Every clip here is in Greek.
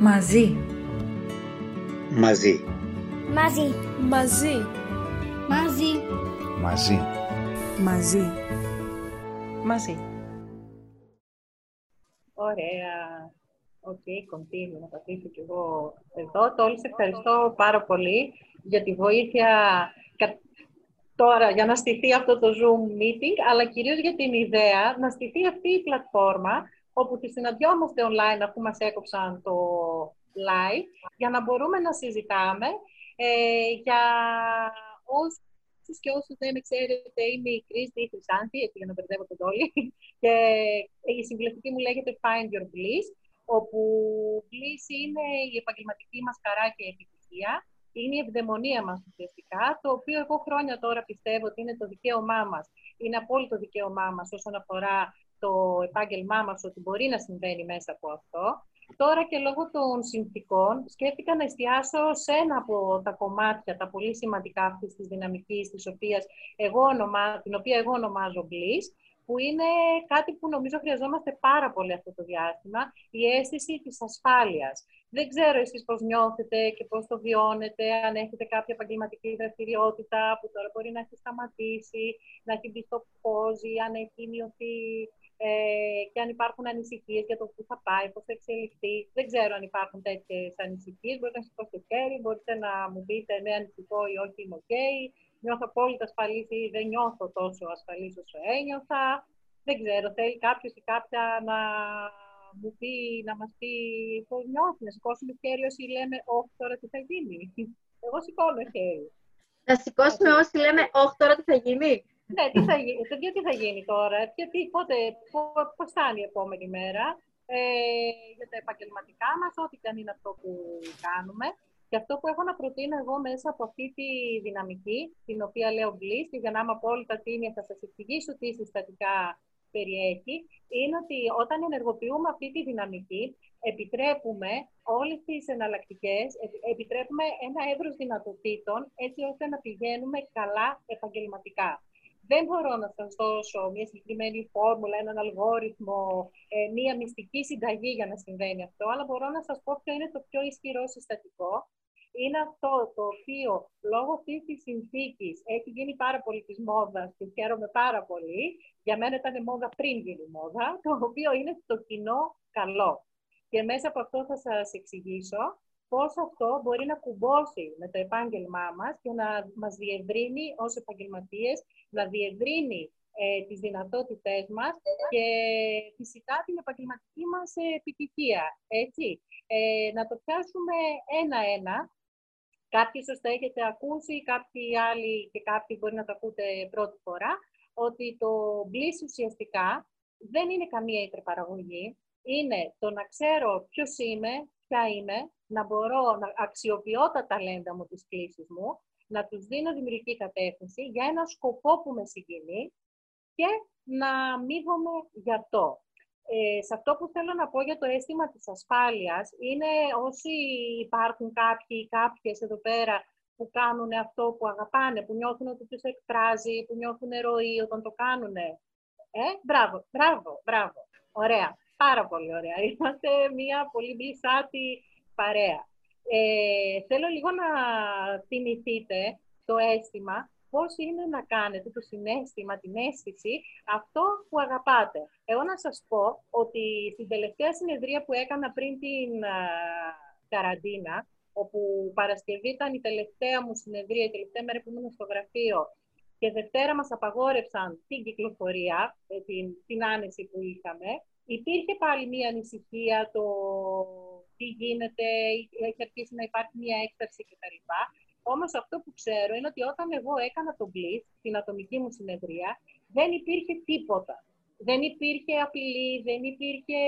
Μαζί. Μαζί. Μαζί. Μαζί. Μαζί. Μαζί. Μαζί. Μαζί. Ωραία. OK, okay, continue, να πατήσω κι εγώ εδώ. Τόλη, σε ευχαριστώ πάρα πολύ για τη βοήθεια τώρα για να στηθεί αυτό το Zoom meeting, αλλά κυρίως για την ιδέα να στηθεί αυτή η πλατφόρμα όπου τη συναντιόμαστε online αφού μας έκοψαν το live, για να μπορούμε να συζητάμε ε, για όσους και όσους δεν ξέρετε, είμαι η Κρίστη η Χρυσάνθη, έτσι για να μπερδεύω τον τόλι, και η συμβουλευτική μου λέγεται Find Your Bliss, όπου Bliss είναι η επαγγελματική μας χαρά και επιτυχία, είναι η ευδαιμονία μας ουσιαστικά, το οποίο εγώ χρόνια τώρα πιστεύω ότι είναι το δικαίωμά μας. Είναι απόλυτο δικαίωμά μας όσον αφορά το επάγγελμά μας ότι μπορεί να συμβαίνει μέσα από αυτό. Τώρα και λόγω των συνθήκων σκέφτηκα να εστιάσω σε ένα από τα κομμάτια, τα πολύ σημαντικά αυτής της δυναμικής, της οποίας εγώ ονομα... την οποία εγώ ονομάζω Bliss, που είναι κάτι που νομίζω χρειαζόμαστε πάρα πολύ αυτό το διάστημα, η αίσθηση της ασφάλειας. Δεν ξέρω εσείς πώς νιώθετε και πώς το βιώνετε, αν έχετε κάποια επαγγελματική δραστηριότητα που τώρα μπορεί να έχει σταματήσει, να έχει μπει στο πόζι, αν έχει μειωθεί ε, και αν υπάρχουν ανησυχίες για το πού θα πάει, πώς θα εξελιχθεί. Δεν ξέρω αν υπάρχουν τέτοιες ανησυχίες. Μπορείτε να σηκώσετε το χέρι, μπορείτε να μου πείτε ναι, ανησυχώ ή όχι, είμαι ok. Νιώθω απόλυτα ασφαλής ή δεν νιώθω τόσο ασφαλής όσο ένιωθα. Δεν ξέρω, θέλει κάποιος ή κάποια να μου πει, να μας πει πώς νιώθεις, να σηκώσουμε χέρι όσοι λέμε όχι τώρα τι θα γίνει. Εγώ σηκώνω χέρι. Να σηκώσουμε όσοι λέμε όχι τώρα τι θα γίνει. Ναι, τι θα γίνει, τι θα γίνει τώρα, γιατί πότε, πώς θα είναι η επόμενη μέρα ε, για τα επαγγελματικά μας, ό,τι και αν είναι αυτό που κάνουμε. Και αυτό που έχω να προτείνω εγώ μέσα από αυτή τη δυναμική, την οποία λέω Bliss, και για να είμαι απόλυτα τίμια θα σας εξηγήσω τι συστατικά περιέχει, είναι ότι όταν ενεργοποιούμε αυτή τη δυναμική, επιτρέπουμε όλες τις εναλλακτικές, επιτρέπουμε ένα έδρος δυνατοτήτων, έτσι ώστε να πηγαίνουμε καλά επαγγελματικά. Δεν μπορώ να σας δώσω μια συγκεκριμένη φόρμουλα, έναν αλγόριθμο, ε, μια μυστική συνταγή για να συμβαίνει αυτό, αλλά μπορώ να σας πω ποιο είναι το πιο ισχυρό συστατικό. Είναι αυτό το οποίο λόγω αυτής της συνθήκης έχει γίνει πάρα πολύ της μόδας και χαίρομαι πάρα πολύ. Για μένα ήταν μόδα πριν γίνει μόδα, το οποίο είναι το κοινό καλό. Και μέσα από αυτό θα σας εξηγήσω πώς αυτό μπορεί να κουμπώσει με το επάγγελμά μας και να μας διευρύνει ως επαγγελματίες, να διευρύνει ε, τις δυνατότητές μας και φυσικά την επαγγελματική μας επιτυχία. Έτσι. Ε, να το πιάσουμε ένα-ένα. Κάποιοι ίσως το έχετε ακούσει, κάποιοι άλλοι και κάποιοι μπορεί να το ακούτε πρώτη φορά, ότι το Bliss ουσιαστικά δεν είναι καμία υπερπαραγωγή. Είναι το να ξέρω ποιος είμαι, ποια είμαι, να μπορώ να αξιοποιώ τα ταλέντα μου, τις κλήσεις μου, να τους δίνω δημιουργική κατεύθυνση για ένα σκοπό που με συγκινεί και να αμείβομαι γι' αυτό. Ε, σε αυτό που θέλω να πω για το αίσθημα της ασφάλειας είναι όσοι υπάρχουν κάποιοι ή κάποιες εδώ πέρα που κάνουν αυτό που αγαπάνε, που νιώθουν ότι τους εκφράζει, που νιώθουν ροή όταν το κάνουν. Ε, μπράβο, μπράβο, μπράβο. Ωραία, πάρα πολύ ωραία. Είμαστε μια πολύ μπλισάτη παρέα. Ε, θέλω λίγο να θυμηθείτε το αίσθημα, πώς είναι να κάνετε το συνέστημα, την αίσθηση, αυτό που αγαπάτε. Εγώ να σας πω ότι στην τελευταία συνεδρία που έκανα πριν την α, καραντίνα, όπου Παρασκευή ήταν η τελευταία μου συνεδρία, η τελευταία μέρα που ήμουν στο γραφείο, και Δευτέρα μας απαγόρευσαν την κυκλοφορία, ε, την, την άνεση που είχαμε, υπήρχε πάλι μία ανησυχία το τι γίνεται, έχει αρχίσει να υπάρχει μια έκσταση κτλ. Όμως αυτό που ξέρω είναι ότι όταν εγώ έκανα τον Bliss, την ατομική μου συνεδρία, δεν υπήρχε τίποτα. Δεν υπήρχε απειλή, δεν υπήρχε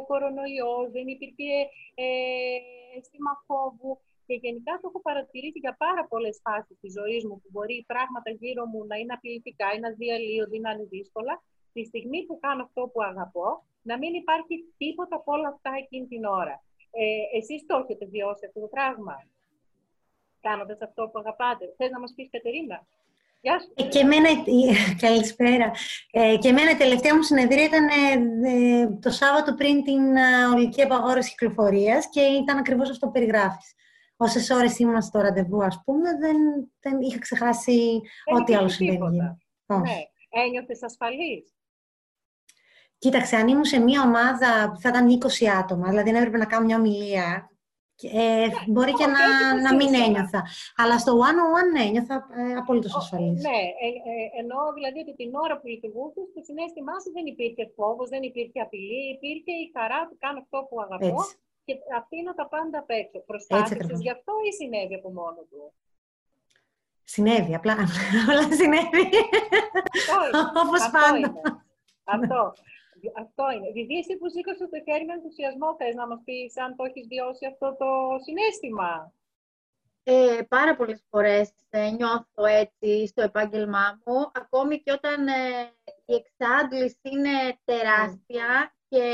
ο κορονοϊός, δεν υπήρχε ε, αίσθημα φόβου. Και γενικά το έχω παρατηρήσει για πάρα πολλές φάσεις της ζωής μου που μπορεί πράγματα γύρω μου να είναι απειλητικά ή να διαλύονται ή να είναι δύσκολα. Τη στιγμή που κάνω αυτό που αγαπώ, να μην υπάρχει τίποτα από όλα αυτά εκείνη την ώρα. Ε, εσείς το έχετε βιώσει αυτό το πράγμα, κάνοντας αυτό που αγαπάτε. Θες να μας πεις, Κατερίνα; Γεια σου. Ε, και εμένα, καλησπέρα. Ε, και εμένα η τελευταία μου συνεδρία ήταν ε, το Σάββατο πριν την ε, ολική απαγόρευση κυκλοφορίας και ήταν ακριβώς αυτό που περιγράφεις. Όσες ώρες ήμουν στο ραντεβού, ας πούμε, δεν, δεν είχα ξεχάσει ό,τι άλλο συμβαίνει. Ναι. Ένιωθες ασφαλής; Κοίταξε, αν ήμουν σε μια ομάδα που θα ήταν 20 άτομα, δηλαδή να έπρεπε να κάνω μια ομιλία, ε, ναι, μπορεί και να, να μην ένιωθα. Αλλά στο one-on-one ναι, ένιωθα ε, απολύτω ασφαλής. Ναι, ε, ε, εννοώ δηλαδή ότι την ώρα που λειτουργούσε, το συνέστημά σου δεν υπήρχε φόβος, δεν υπήρχε απειλή, υπήρχε η χαρά του κάνω αυτό που αγαπώ Έτσι. και αφήνω τα πάντα απ' έξω. Προσπάθησε γι' αυτό ή συνέβη από μόνο του; Συνέβη, απλά, απλά συνέβη. Όπως πάντα. Αυτό. Αυτό είναι. Διδί, εσύ που σήκωσε το χέρι με ενθουσιασμό, θες να μας πεις αν το έχεις βιώσει αυτό το συνέστημα; Ε, πάρα πολλές φορές ε, νιώθω έτσι στο επάγγελμά μου, ακόμη και όταν ε, η εξάντληση είναι τεράστια και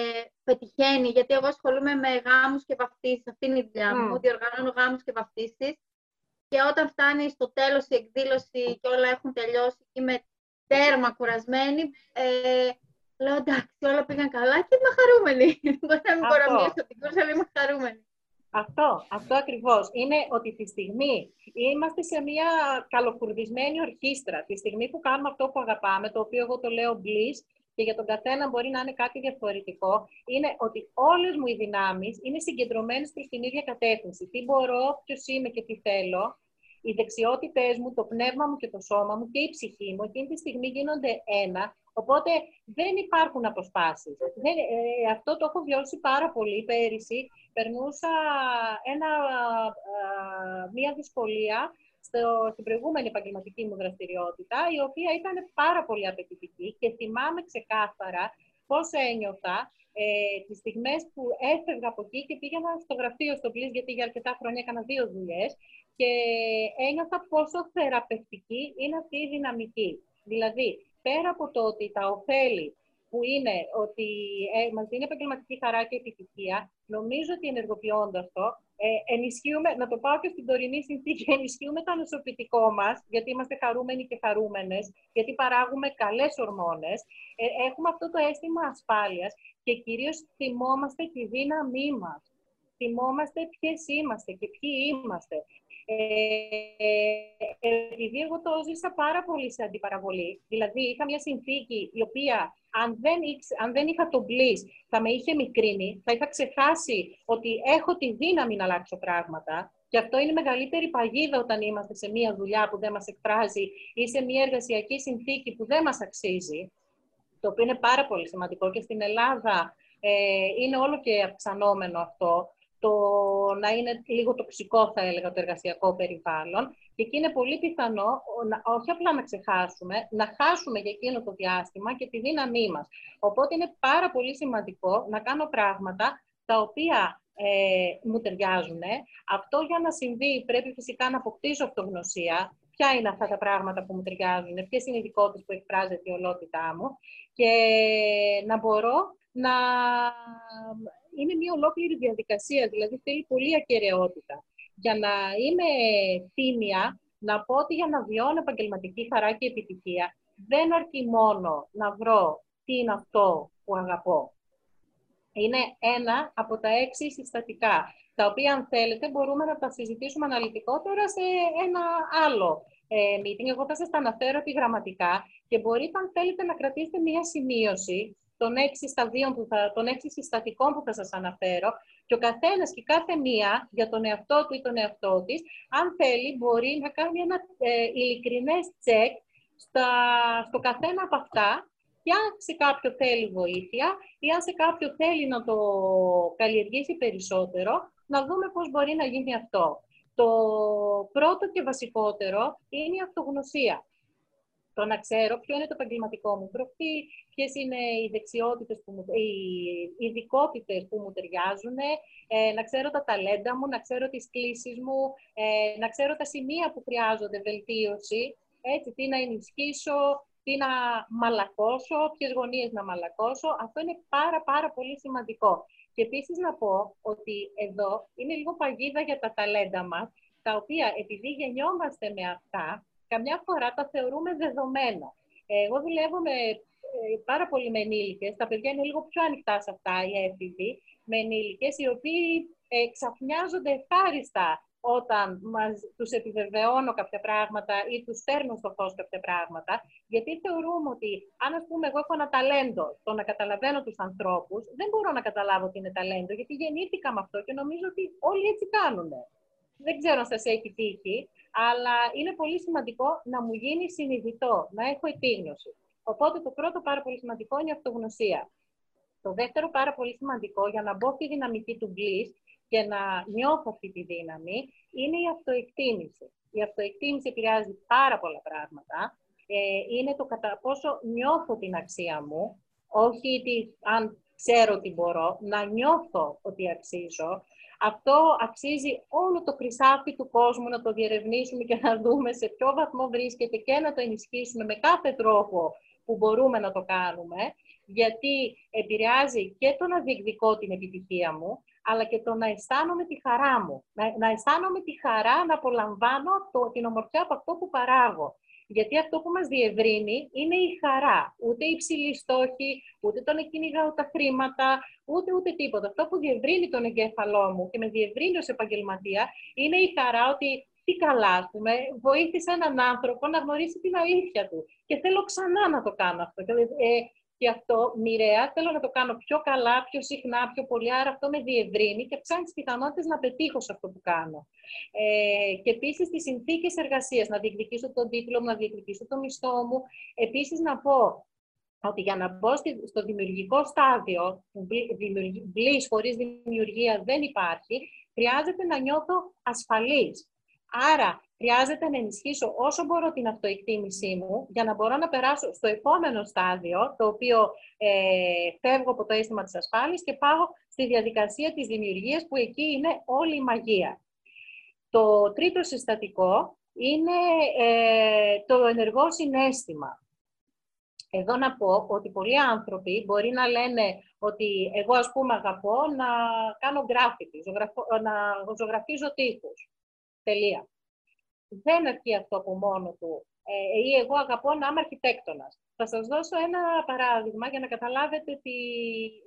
πετυχαίνει, γιατί εγώ ασχολούμαι με γάμους και βαφτίσεις, αυτή είναι η δουλειά μου, διοργανώνω γάμους και βαφτίσεις και όταν φτάνει στο τέλος η εκδήλωση και όλα έχουν τελειώσει και είμαι τέρμα κουρασμένη, ε, Λέω εντάξει, όλα πήγαν καλά και είμαι χαρούμενη. Μπορεί να μην μπορώ να μιλήσω την κούρσα, αλλά είμαι χαρούμενη. Αυτό, αυτό ακριβώς. Είναι ότι τη στιγμή είμαστε σε μια καλοκουρδισμένη ορχήστρα. Τη στιγμή που κάνουμε αυτό που αγαπάμε, το οποίο εγώ το λέω bliss, και για τον καθένα μπορεί να είναι κάτι διαφορετικό, είναι ότι όλες μου οι δυνάμεις είναι συγκεντρωμένες προς την ίδια κατεύθυνση. Τι μπορώ, ποιος είμαι και τι θέλω. Οι δεξιότητες μου, το πνεύμα μου και το σώμα μου και η ψυχή μου εκείνη τη στιγμή γίνονται ένα Οπότε δεν υπάρχουν αποσπάσεις. Δεν, ε, αυτό το έχω βιώσει πάρα πολύ πέρυσι. Περνούσα ένα, μία δυσκολία στο, στην προηγούμενη επαγγελματική μου δραστηριότητα, η οποία ήταν πάρα πολύ απαιτητική και θυμάμαι ξεκάθαρα πώς ένιωθα ε, τις στιγμές που έφευγα από εκεί και πήγαινα στο γραφείο στο Πλής, γιατί για αρκετά χρόνια έκανα δύο δουλειές και ένιωθα πόσο θεραπευτική είναι αυτή η δυναμική. Δηλαδή, πέρα από το ότι τα ωφέλη που είναι ότι ε, μας δίνει επαγγελματική χαρά και επιτυχία, νομίζω ότι ενεργοποιώντας το, ε, ενισχύουμε, να το πάω και στην τωρινή συνθήκη, ενισχύουμε το νοσοποιητικό μας, γιατί είμαστε χαρούμενοι και χαρούμενες, γιατί παράγουμε καλές ορμόνες, ε, έχουμε αυτό το αίσθημα ασφάλειας και κυρίως θυμόμαστε τη δύναμή μας. Θυμόμαστε ποιες είμαστε και ποιοι είμαστε. Ε, επειδή εγώ το ζήσα πάρα πολύ σε αντιπαραβολή, δηλαδή είχα μια συνθήκη η οποία αν δεν, αν δεν είχα τον bliss θα με είχε μικρύνει, θα είχα ξεχάσει ότι έχω τη δύναμη να αλλάξω πράγματα. Και αυτό είναι μεγαλύτερη παγίδα όταν είμαστε σε μια δουλειά που δεν μας εκφράζει ή σε μια εργασιακή συνθήκη που δεν μας αξίζει, το οποίο είναι πάρα πολύ σημαντικό και στην Ελλάδα ε, είναι όλο και αυξανόμενο αυτό το να είναι λίγο τοξικό, θα έλεγα, το εργασιακό περιβάλλον. Και εκεί είναι πολύ πιθανό, όχι απλά να ξεχάσουμε, να χάσουμε για εκείνο το διάστημα και τη δύναμή μας. Οπότε είναι πάρα πολύ σημαντικό να κάνω πράγματα τα οποία ε, μου ταιριάζουν. Αυτό για να συμβεί πρέπει φυσικά να αποκτήσω αυτογνωσία. Ποια είναι αυτά τα πράγματα που μου ταιριάζουν, ποιες είναι οι ειδικότητες που εκφράζεται η ολότητά μου και να μπορώ να είναι μια ολόκληρη διαδικασία, δηλαδή θέλει πολύ ακαιρεότητα. Για να είμαι τίμια, να πω ότι για να βιώνω επαγγελματική χαρά και επιτυχία, δεν αρκεί μόνο να βρω τι είναι αυτό που αγαπώ. Είναι ένα από τα έξι συστατικά, τα οποία αν θέλετε μπορούμε να τα συζητήσουμε αναλυτικότερα σε ένα άλλο ε, meeting. Εγώ θα σας τα αναφέρω επιγραμματικά και μπορείτε αν θέλετε να κρατήσετε μία σημείωση των έξι σταδίων, που θα, των έξι συστατικών που θα σας αναφέρω και ο καθένας και κάθε μία για τον εαυτό του ή τον εαυτό της, αν θέλει, μπορεί να κάνει ένα ε, ειλικρινές τσεκ στα, στο καθένα από αυτά και αν σε κάποιο θέλει βοήθεια ή αν σε κάποιο θέλει να το καλλιεργήσει περισσότερο, να δούμε πώς μπορεί να γίνει αυτό. Το πρώτο και βασικότερο είναι η αυτογνωσία το να ξέρω ποιο είναι το επαγγελματικό μου προφίλ, ποιες είναι οι δεξιότητες, οι ειδικότητες που μου ταιριάζουν, ε, να ξέρω τα ταλέντα μου, να ξέρω τις κλήσεις μου, ε, να ξέρω τα σημεία που χρειάζονται βελτίωση, έτσι, τι να ενισχύσω, τι να μαλακώσω, ποιες γωνίες να μαλακώσω. Αυτό είναι πάρα πάρα πολύ σημαντικό. Και επίσης να πω ότι εδώ είναι λίγο παγίδα για τα ταλέντα μας, τα οποία επειδή γεννιόμαστε με αυτά, καμιά φορά τα θεωρούμε δεδομένα. Εγώ δουλεύω με, ε, πάρα πολύ με ενήλικες, τα παιδιά είναι λίγο πιο ανοιχτά σε αυτά, οι έφηβοι, με ενήλικες οι οποίοι ε, ξαφνιάζονται ευχάριστα όταν μας, τους επιβεβαιώνω κάποια πράγματα ή τους στέρνω στο φως κάποια πράγματα, γιατί θεωρούμε ότι αν ας πούμε εγώ έχω ένα ταλέντο το να καταλαβαίνω τους ανθρώπους, δεν μπορώ να καταλάβω ότι είναι ταλέντο, γιατί γεννήθηκα με αυτό και νομίζω ότι όλοι έτσι κάνουν. Δεν ξέρω αν σας έχει τύχει, αλλά είναι πολύ σημαντικό να μου γίνει συνειδητό, να έχω επίγνωση. Οπότε το πρώτο πάρα πολύ σημαντικό είναι η αυτογνωσία. Το δεύτερο πάρα πολύ σημαντικό για να μπω στη δυναμική του Bliss και να νιώθω αυτή τη δύναμη είναι η αυτοεκτίμηση. Η αυτοεκτίμηση επηρεάζει πάρα πολλά πράγματα. Ε, είναι το κατά πόσο νιώθω την αξία μου, όχι ότι αν ξέρω τι μπορώ, να νιώθω ότι αξίζω. Αυτό αξίζει όλο το χρυσάφι του κόσμου να το διερευνήσουμε και να δούμε σε ποιο βαθμό βρίσκεται και να το ενισχύσουμε με κάθε τρόπο που μπορούμε να το κάνουμε, γιατί επηρεάζει και το να διεκδικώ την επιτυχία μου, αλλά και το να αισθάνομαι τη χαρά μου. Να, να αισθάνομαι τη χαρά να απολαμβάνω το, την ομορφιά από αυτό που παράγω. Γιατί αυτό που μας διευρύνει είναι η χαρά. Ούτε η υψηλή στόχη, ούτε το να κυνηγάω τα χρήματα, ούτε ούτε τίποτα. Αυτό που διευρύνει τον εγκέφαλό μου και με διευρύνει ως επαγγελματία είναι η χαρά ότι τι καλά, ας πούμε, βοήθησε έναν άνθρωπο να γνωρίσει την αλήθεια του. Και θέλω ξανά να το κάνω αυτό. Ε, και αυτό μοιραία θέλω να το κάνω πιο καλά, πιο συχνά, πιο πολύ. Άρα αυτό με διευρύνει και αυξάνει τις πιθανότητες να πετύχω σε αυτό που κάνω. Ε, και επίσης τις συνθήκες εργασίας, να διεκδικήσω τον τίτλο μου, να διεκδικήσω το μισθό μου. Επίσης να πω ότι για να μπω στο δημιουργικό στάδιο, που bliss χωρίς δημιουργία δεν υπάρχει, χρειάζεται να νιώθω ασφαλής. Άρα, χρειάζεται να ενισχύσω όσο μπορώ την αυτοεκτίμησή μου για να μπορώ να περάσω στο επόμενο στάδιο, το οποίο ε, φεύγω από το αίσθημα της ασφάλειας και πάω στη διαδικασία της δημιουργίας, που εκεί είναι όλη η μαγεία. Το τρίτο συστατικό είναι ε, το ενεργό συνέστημα. Εδώ να πω ότι πολλοί άνθρωποι μπορεί να λένε ότι εγώ ας πούμε αγαπώ να κάνω γκράφιτι, να ζωγραφίζω τείχους. Τελεία. Δεν αρκεί αυτό από μόνο του. Ε, ή εγώ αγαπώ να είμαι αρχιτέκτονας. Θα σας δώσω ένα παράδειγμα για να καταλάβετε ότι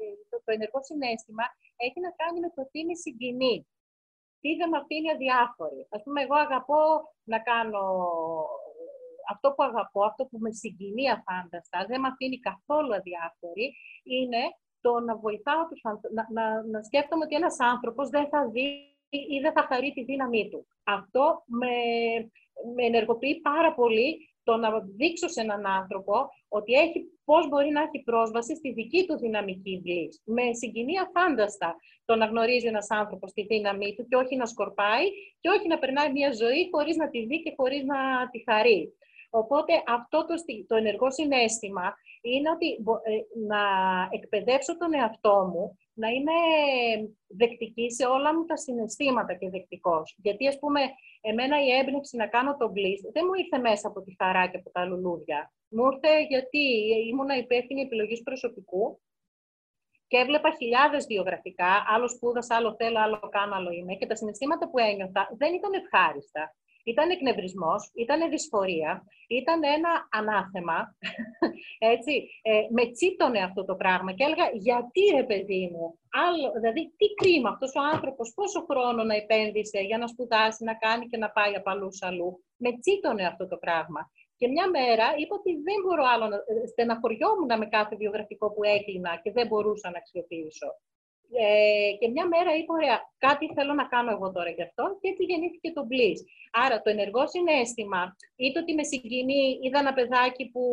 ε, το, το ενεργό συνέστημα έχει να κάνει με το τι είναι συγκινή. Τι δεν με αφήνει αδιάφορη. Ας πούμε, εγώ αγαπώ να κάνω αυτό που αγαπώ, αυτό που με συγκινεί αφάνταστα, δεν με αφήνει καθόλου αδιάφορη, είναι το να βοηθάω τους να, να, να σκέφτομαι ότι ένας άνθρωπος δεν θα δει ή δεν θα χαρεί τη δύναμή του. Αυτό με, με ενεργοποιεί πάρα πολύ το να δείξω σε έναν άνθρωπο ότι έχει, πώς μπορεί να έχει πρόσβαση στη δική του δυναμική βλήση. Με συγκινεί αφάνταστα το να γνωρίζει ένας άνθρωπος τη δύναμή του και όχι να σκορπάει και όχι να περνάει μια ζωή χωρίς να τη δει και χωρίς να τη χαρεί. Οπότε αυτό το, το ενεργό συνέστημα είναι ότι ε, να εκπαιδεύσω τον εαυτό μου να είμαι δεκτική σε όλα μου τα συναισθήματα και δεκτικός. Γιατί, ας πούμε, εμένα η έμπνευση να κάνω το bliss δεν μου ήρθε μέσα από τη χαρά και από τα λουλούδια. Μου ήρθε γιατί ήμουνα υπεύθυνη επιλογής προσωπικού και έβλεπα χιλιάδες βιογραφικά, άλλο σπούδασα, άλλο θέλω, άλλο κάνω, άλλο είμαι και τα συναισθήματα που ένιωθα δεν ήταν ευχάριστα. Ήταν εκνευρισμός, ήταν δυσφορία, ήταν ένα ανάθεμα, έτσι, ε, με τσίτωνε αυτό το πράγμα και έλεγα γιατί ρε παιδί μου, άλλο, δηλαδή τι κρίμα αυτός ο άνθρωπος, πόσο χρόνο να επένδυσε για να σπουδάσει, να κάνει και να πάει από αλλού αλλού. Με τσίτωνε αυτό το πράγμα. Και μια μέρα είπα ότι δεν μπορώ άλλο να ε, στεναχωριόμουν με κάθε βιογραφικό που έκλεινα και δεν μπορούσα να αξιοποιήσω. Ε, και μια μέρα είπα, ωραία, κάτι θέλω να κάνω εγώ τώρα γι' αυτό και έτσι γεννήθηκε το Bliss. Άρα το ενεργό συνέστημα ή το ότι με συγκινεί, είδα ένα παιδάκι που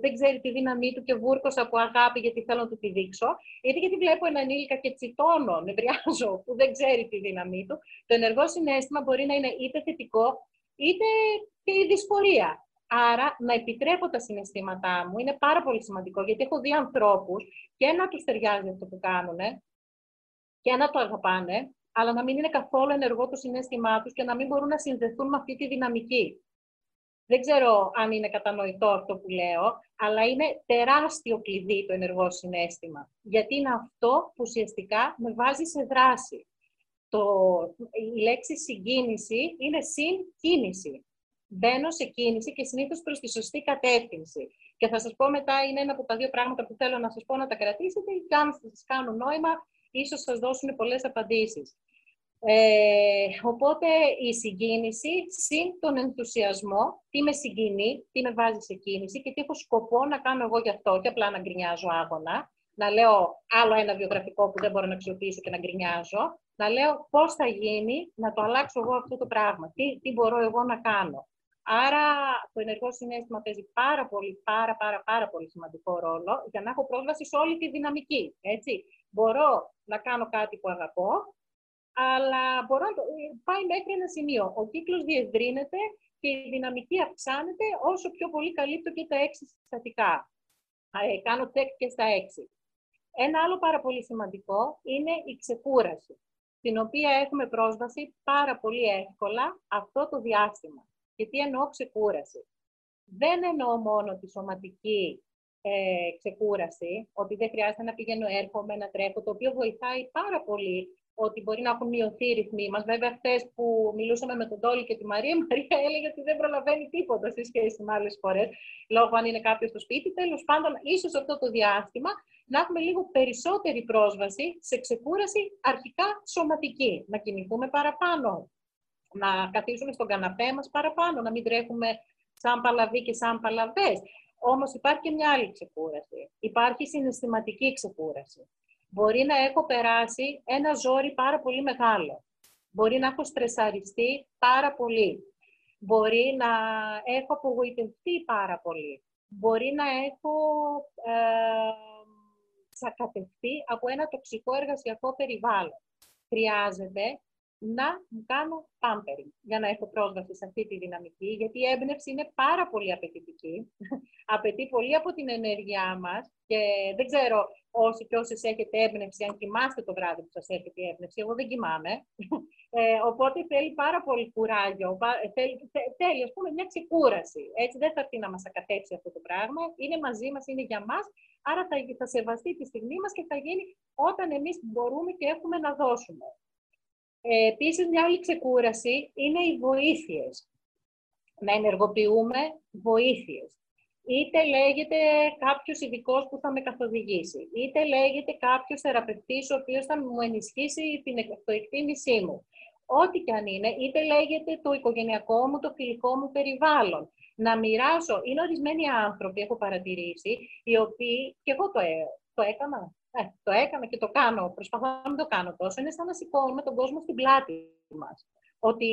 δεν ξέρει τη δύναμή του και βούρκωσα από αγάπη γιατί θέλω να του τη δείξω, είτε γιατί βλέπω έναν ήλικα και τσιτώνω, νευριάζω που δεν ξέρει τη δύναμή του, το ενεργό συνέστημα μπορεί να είναι είτε θετικό είτε και η δυσφορία. Άρα, να επιτρέπω τα συναισθήματά μου είναι πάρα πολύ σημαντικό, γιατί έχω δει ανθρώπους και να τους ταιριάζει αυτό που κάνουν, και να το αγαπάνε, αλλά να μην είναι καθόλου ενεργό το συνέστημά τους και να μην μπορούν να συνδεθούν με αυτή τη δυναμική. Δεν ξέρω αν είναι κατανοητό αυτό που λέω, αλλά είναι τεράστιο κλειδί το ενεργό συνέστημα. Γιατί είναι αυτό που ουσιαστικά με βάζει σε δράση. Το, η λέξη συγκίνηση είναι συγκίνηση. μπαίνω σε κίνηση και συνήθως προς τη σωστή κατεύθυνση. Και θα σας πω μετά, είναι ένα από τα δύο πράγματα που θέλω να σας πω να τα κρατήσετε και αν σας κάνουν νόημα, ίσως σας δώσουν πολλές απαντήσεις. Ε, οπότε η συγκίνηση συν τον ενθουσιασμό, τι με συγκινεί, τι με βάζει σε κίνηση και τι έχω σκοπό να κάνω εγώ γι' αυτό και απλά να γκρινιάζω άγωνα, να λέω άλλο ένα βιογραφικό που δεν μπορώ να αξιοποιήσω και να γκρινιάζω, να λέω πώς θα γίνει να το αλλάξω εγώ αυτό το πράγμα, τι, τι μπορώ εγώ να κάνω. Άρα το ενεργό συνέστημα παίζει πάρα πολύ, πάρα, πάρα, πάρα πολύ σημαντικό ρόλο για να έχω πρόσβαση σε όλη τη δυναμική. Έτσι. Μπορώ να κάνω κάτι που αγαπώ, αλλά μπορώ να το... πάει μέχρι ένα σημείο. Ο κύκλος διευρύνεται και η δυναμική αυξάνεται όσο πιο πολύ καλύπτω και τα έξι συστατικά. Ε, κάνω τσεκ και στα έξι. Ένα άλλο πάρα πολύ σημαντικό είναι η ξεκούραση, την οποία έχουμε πρόσβαση πάρα πολύ εύκολα αυτό το διάστημα. Και τι εννοώ ξεκούραση; Δεν εννοώ μόνο τη σωματική ε, ξεκούραση, ότι δεν χρειάζεται να πηγαίνω, έρχομαι, να τρέχω, το οποίο βοηθάει πάρα πολύ ότι μπορεί να έχουν μειωθεί οι ρυθμοί μας. Βέβαια, χθες που μιλούσαμε με τον Τόλι και τη Μαρία, η Μαρία έλεγε ότι δεν προλαβαίνει τίποτα σε σχέση με άλλες φορές, λόγω αν είναι κάποιος στο σπίτι. Τέλος πάντων, ίσως αυτό το διάστημα να έχουμε λίγο περισσότερη πρόσβαση σε ξεκούραση αρχικά σωματική. Να κινηθούμε παραπάνω, να καθίσουμε στον καναπέ μας παραπάνω, να μην τρέχουμε σαν παλαβοί και σαν παλαβές. Όμως υπάρχει και μια άλλη ξεκούραση. Υπάρχει συναισθηματική ξεκούραση. Μπορεί να έχω περάσει ένα ζόρι πάρα πολύ μεγάλο. Μπορεί να έχω στρεσαριστεί πάρα πολύ. Μπορεί να έχω απογοητευτεί πάρα πολύ. Μπορεί να έχω ε, σακατευτεί από ένα τοξικό εργασιακό περιβάλλον. Χρειάζεται να μου κάνω pampering για να έχω πρόσβαση σε αυτή τη δυναμική, γιατί η έμπνευση είναι πάρα πολύ απαιτητική. Απαιτεί πολύ από την ενέργειά μας και δεν ξέρω όσοι και όσες έχετε έμπνευση, αν κοιμάστε το βράδυ που σας έρχεται η έμπνευση, εγώ δεν κοιμάμαι. Ε, οπότε θέλει πάρα πολύ κουράγιο, θέλει, θέλει ας πούμε μια ξεκούραση. Έτσι δεν θα έρθει να μας ακατέψει αυτό το πράγμα, είναι μαζί μας, είναι για μας, άρα θα, θα σεβαστεί τη στιγμή μας και θα γίνει όταν εμείς μπορούμε και έχουμε να δώσουμε. Ε, Επίσης, μια άλλη ξεκούραση είναι οι βοήθειες. Να ενεργοποιούμε βοήθειες. Είτε λέγεται κάποιος ειδικός που θα με καθοδηγήσει, είτε λέγεται κάποιος θεραπευτής ο οποίος θα μου ενισχύσει την αυτοεκτίμησή μου. Ό,τι και αν είναι, είτε λέγεται το οικογενειακό μου, το φιλικό μου περιβάλλον. Να μοιράσω. Είναι ορισμένοι άνθρωποι, έχω παρατηρήσει, οι οποίοι, και εγώ το, ε, το έκανα, ε, το έκανα και το κάνω, προσπαθώ να μην το κάνω τόσο, είναι σαν να σηκώνουμε τον κόσμο στην πλάτη μας. Ότι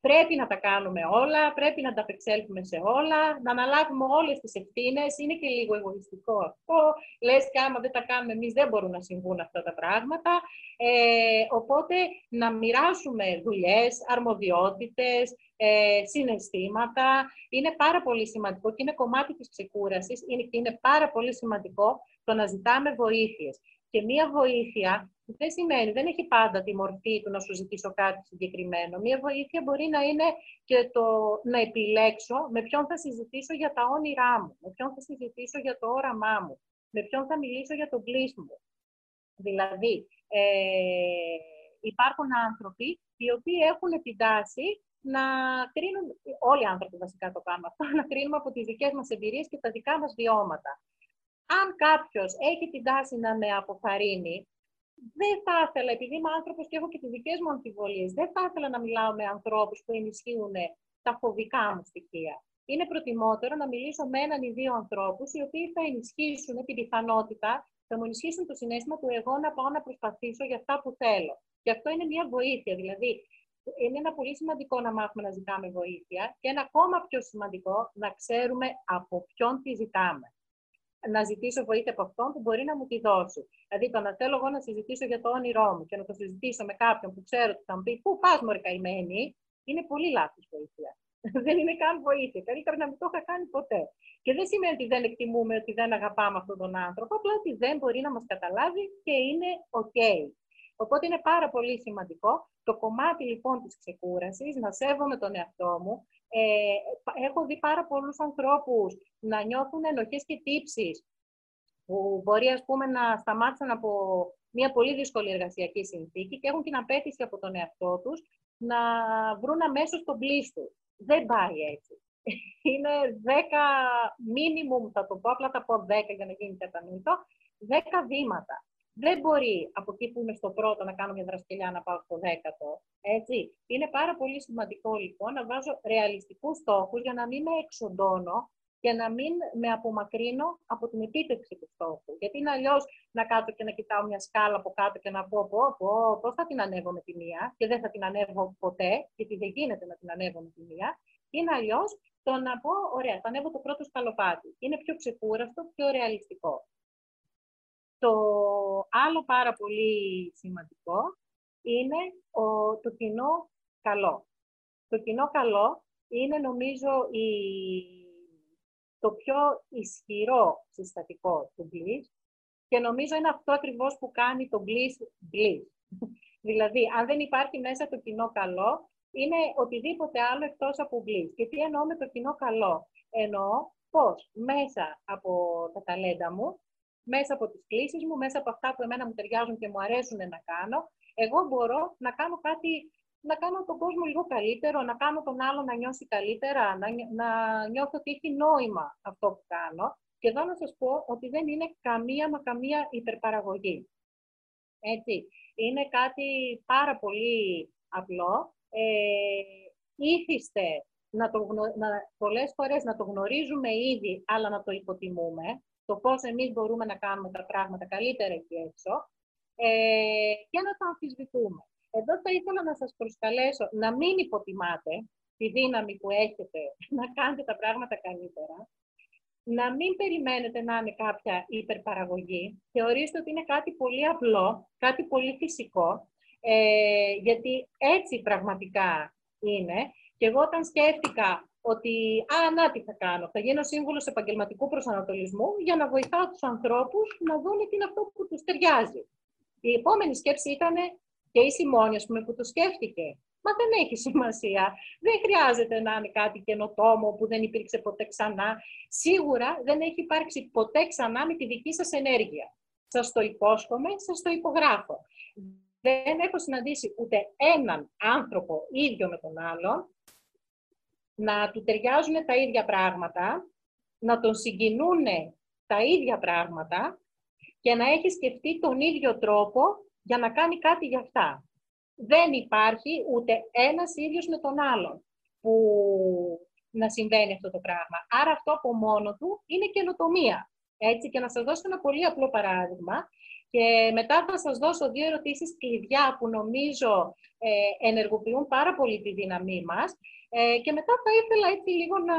πρέπει να τα κάνουμε όλα, πρέπει να τα απεξέλθουμε σε όλα, να αναλάβουμε όλες τις ευθύνες. Είναι και λίγο εγωιστικό αυτό. Λες και άμα δεν τα κάνουμε εμείς δεν μπορούν να συμβούν αυτά τα πράγματα. Ε, οπότε να μοιράσουμε δουλειές, αρμοδιότητες, ε, συναισθήματα. Είναι πάρα πολύ σημαντικό και είναι κομμάτι της ξεκούρασης. Είναι, είναι πάρα πολύ σημαντικό το να ζητάμε βοήθειες. Και μία βοήθεια δεν σημαίνει, δεν έχει πάντα τη μορφή του να σου ζητήσω κάτι συγκεκριμένο. Μία βοήθεια μπορεί να είναι και το να επιλέξω με ποιον θα συζητήσω για τα όνειρά μου, με ποιον θα συζητήσω για το όραμά μου, με ποιον θα μιλήσω για τον κλείσιμο. Δηλαδή, ε, υπάρχουν άνθρωποι οι οποίοι έχουν την τάση να κρίνουν, όλοι οι άνθρωποι βασικά το κάνουν αυτό, να κρίνουμε από τις δικές μας εμπειρίες και τα δικά μας βιώματα αν κάποιος έχει την τάση να με αποθαρρύνει, δεν θα ήθελα, επειδή είμαι άνθρωπος και έχω και τις δικές μου αμφιβολίες, δεν θα ήθελα να μιλάω με ανθρώπους που ενισχύουν τα φοβικά μου στοιχεία. Είναι προτιμότερο να μιλήσω με έναν ή δύο ανθρώπους, οι οποίοι θα ενισχύσουν την πιθανότητα, θα μου ενισχύσουν το συνέστημα του εγώ να πάω να προσπαθήσω για αυτά που θέλω. Και αυτό είναι μια βοήθεια. Δηλαδή, είναι ένα πολύ σημαντικό να μάθουμε να ζητάμε βοήθεια και ένα ακόμα πιο σημαντικό να ξέρουμε από ποιον τη ζητάμε να ζητήσω βοήθεια από αυτόν που μπορεί να μου τη δώσει. Δηλαδή, το να θέλω εγώ να συζητήσω για το όνειρό μου και να το συζητήσω με κάποιον που ξέρω ότι θα μου πει Πού πας, Μωρή καημένη, είναι πολύ λάθος βοήθεια. δεν είναι καν βοήθεια. Καλύτερα να μην το είχα κάνει ποτέ. Και δεν σημαίνει ότι δεν εκτιμούμε, ότι δεν αγαπάμε αυτόν τον άνθρωπο, απλά ότι δεν μπορεί να μας καταλάβει και είναι OK. Οπότε είναι πάρα πολύ σημαντικό το κομμάτι λοιπόν της ξεκούρασης, να σέβομαι τον εαυτό μου, ε, έχω δει πάρα πολλούς ανθρώπους να νιώθουν ενοχές και τύψεις που μπορεί ας πούμε να σταμάτησαν από μια πολύ δύσκολη εργασιακή συνθήκη και έχουν την απέτηση από τον εαυτό τους να βρουν αμέσως τον πλήστο. δεν πάει έτσι. Είναι 10 minimum, θα το πω, απλά θα πω 10 για να γίνει κατανοητό, 10 βήματα. Δεν μπορεί από εκεί που είμαι στο πρώτο να κάνω μια δραστηριά να πάω στο δέκατο. Έτσι. Είναι πάρα πολύ σημαντικό λοιπόν να βάζω ρεαλιστικούς στόχους για να μην με εξοντώνω και να μην με απομακρύνω από την επίτευξη του στόχου. Γιατί είναι αλλιώς να κάτω και να κοιτάω μια σκάλα από κάτω και να πω, πω, πω πώς θα την ανέβω με τη μία και δεν θα την ανέβω ποτέ, γιατί δεν γίνεται να την ανέβω με τη μία. Είναι αλλιώς το να πω, ωραία, θα ανέβω το πρώτο σκαλοπάτι. Είναι πιο ξεκούραστο, πιο ρεαλιστικό. Το άλλο πάρα πολύ σημαντικό είναι ο, το κοινό καλό. Το κοινό καλό είναι νομίζω η, το πιο ισχυρό συστατικό του Bliss και νομίζω είναι αυτό ακριβώς που κάνει το Bliss Bliss. δηλαδή, αν δεν υπάρχει μέσα το κοινό καλό, είναι οτιδήποτε άλλο εκτός από Bliss. Και τι εννοώ με το κοινό καλό; Εννοώ πώς μέσα από τα ταλέντα μου μέσα από τις κλήσεις μου, μέσα από αυτά που εμένα μου ταιριάζουν και μου αρέσουν να κάνω, εγώ μπορώ να κάνω κάτι, να κάνω τον κόσμο λίγο καλύτερο, να κάνω τον άλλο να νιώσει καλύτερα, να, να νιώθω ότι έχει νόημα αυτό που κάνω. Και εδώ να σας πω ότι δεν είναι καμία μα καμία υπερπαραγωγή. Έτσι, είναι κάτι πάρα πολύ απλό. Ε, ήθιστε να το να, πολλές φορές να το γνωρίζουμε ήδη, αλλά να το υποτιμούμε το πώς εμείς μπορούμε να κάνουμε τα πράγματα καλύτερα εκεί έξω ε, και να το αμφισβητούμε. Εδώ θα ήθελα να σας προσκαλέσω να μην υποτιμάτε τη δύναμη που έχετε να κάνετε τα πράγματα καλύτερα, να μην περιμένετε να είναι κάποια υπερπαραγωγή. Θεωρήστε ότι είναι κάτι πολύ απλό, κάτι πολύ φυσικό, ε, γιατί έτσι πραγματικά είναι. Και εγώ όταν σκέφτηκα ότι «Α, να τι θα κάνω, θα γίνω σύμβουλος επαγγελματικού προσανατολισμού για να βοηθάω τους ανθρώπους να δουν τι είναι αυτό που τους ταιριάζει». Η επόμενη σκέψη ήταν και η Σιμώνη, ας πούμε, που το σκέφτηκε. Μα δεν έχει σημασία. Δεν χρειάζεται να είναι κάτι καινοτόμο που δεν υπήρξε ποτέ ξανά. Σίγουρα δεν έχει υπάρξει ποτέ ξανά με τη δική σας ενέργεια. Σας το υπόσχομαι, σας το υπογράφω. Δεν έχω συναντήσει ούτε έναν άνθρωπο ίδιο με τον άλλον να του ταιριάζουν τα ίδια πράγματα, να τον συγκινούν τα ίδια πράγματα και να έχει σκεφτεί τον ίδιο τρόπο για να κάνει κάτι για αυτά. Δεν υπάρχει ούτε ένας ίδιος με τον άλλον που να συμβαίνει αυτό το πράγμα. Άρα αυτό από μόνο του είναι καινοτομία. Έτσι, και να σας δώσω ένα πολύ απλό παράδειγμα και μετά θα σας δώσω δύο ερωτήσεις κλειδιά που νομίζω ε, ενεργοποιούν πάρα πολύ τη δύναμή μας ε, και μετά θα ήθελα έτσι λίγο να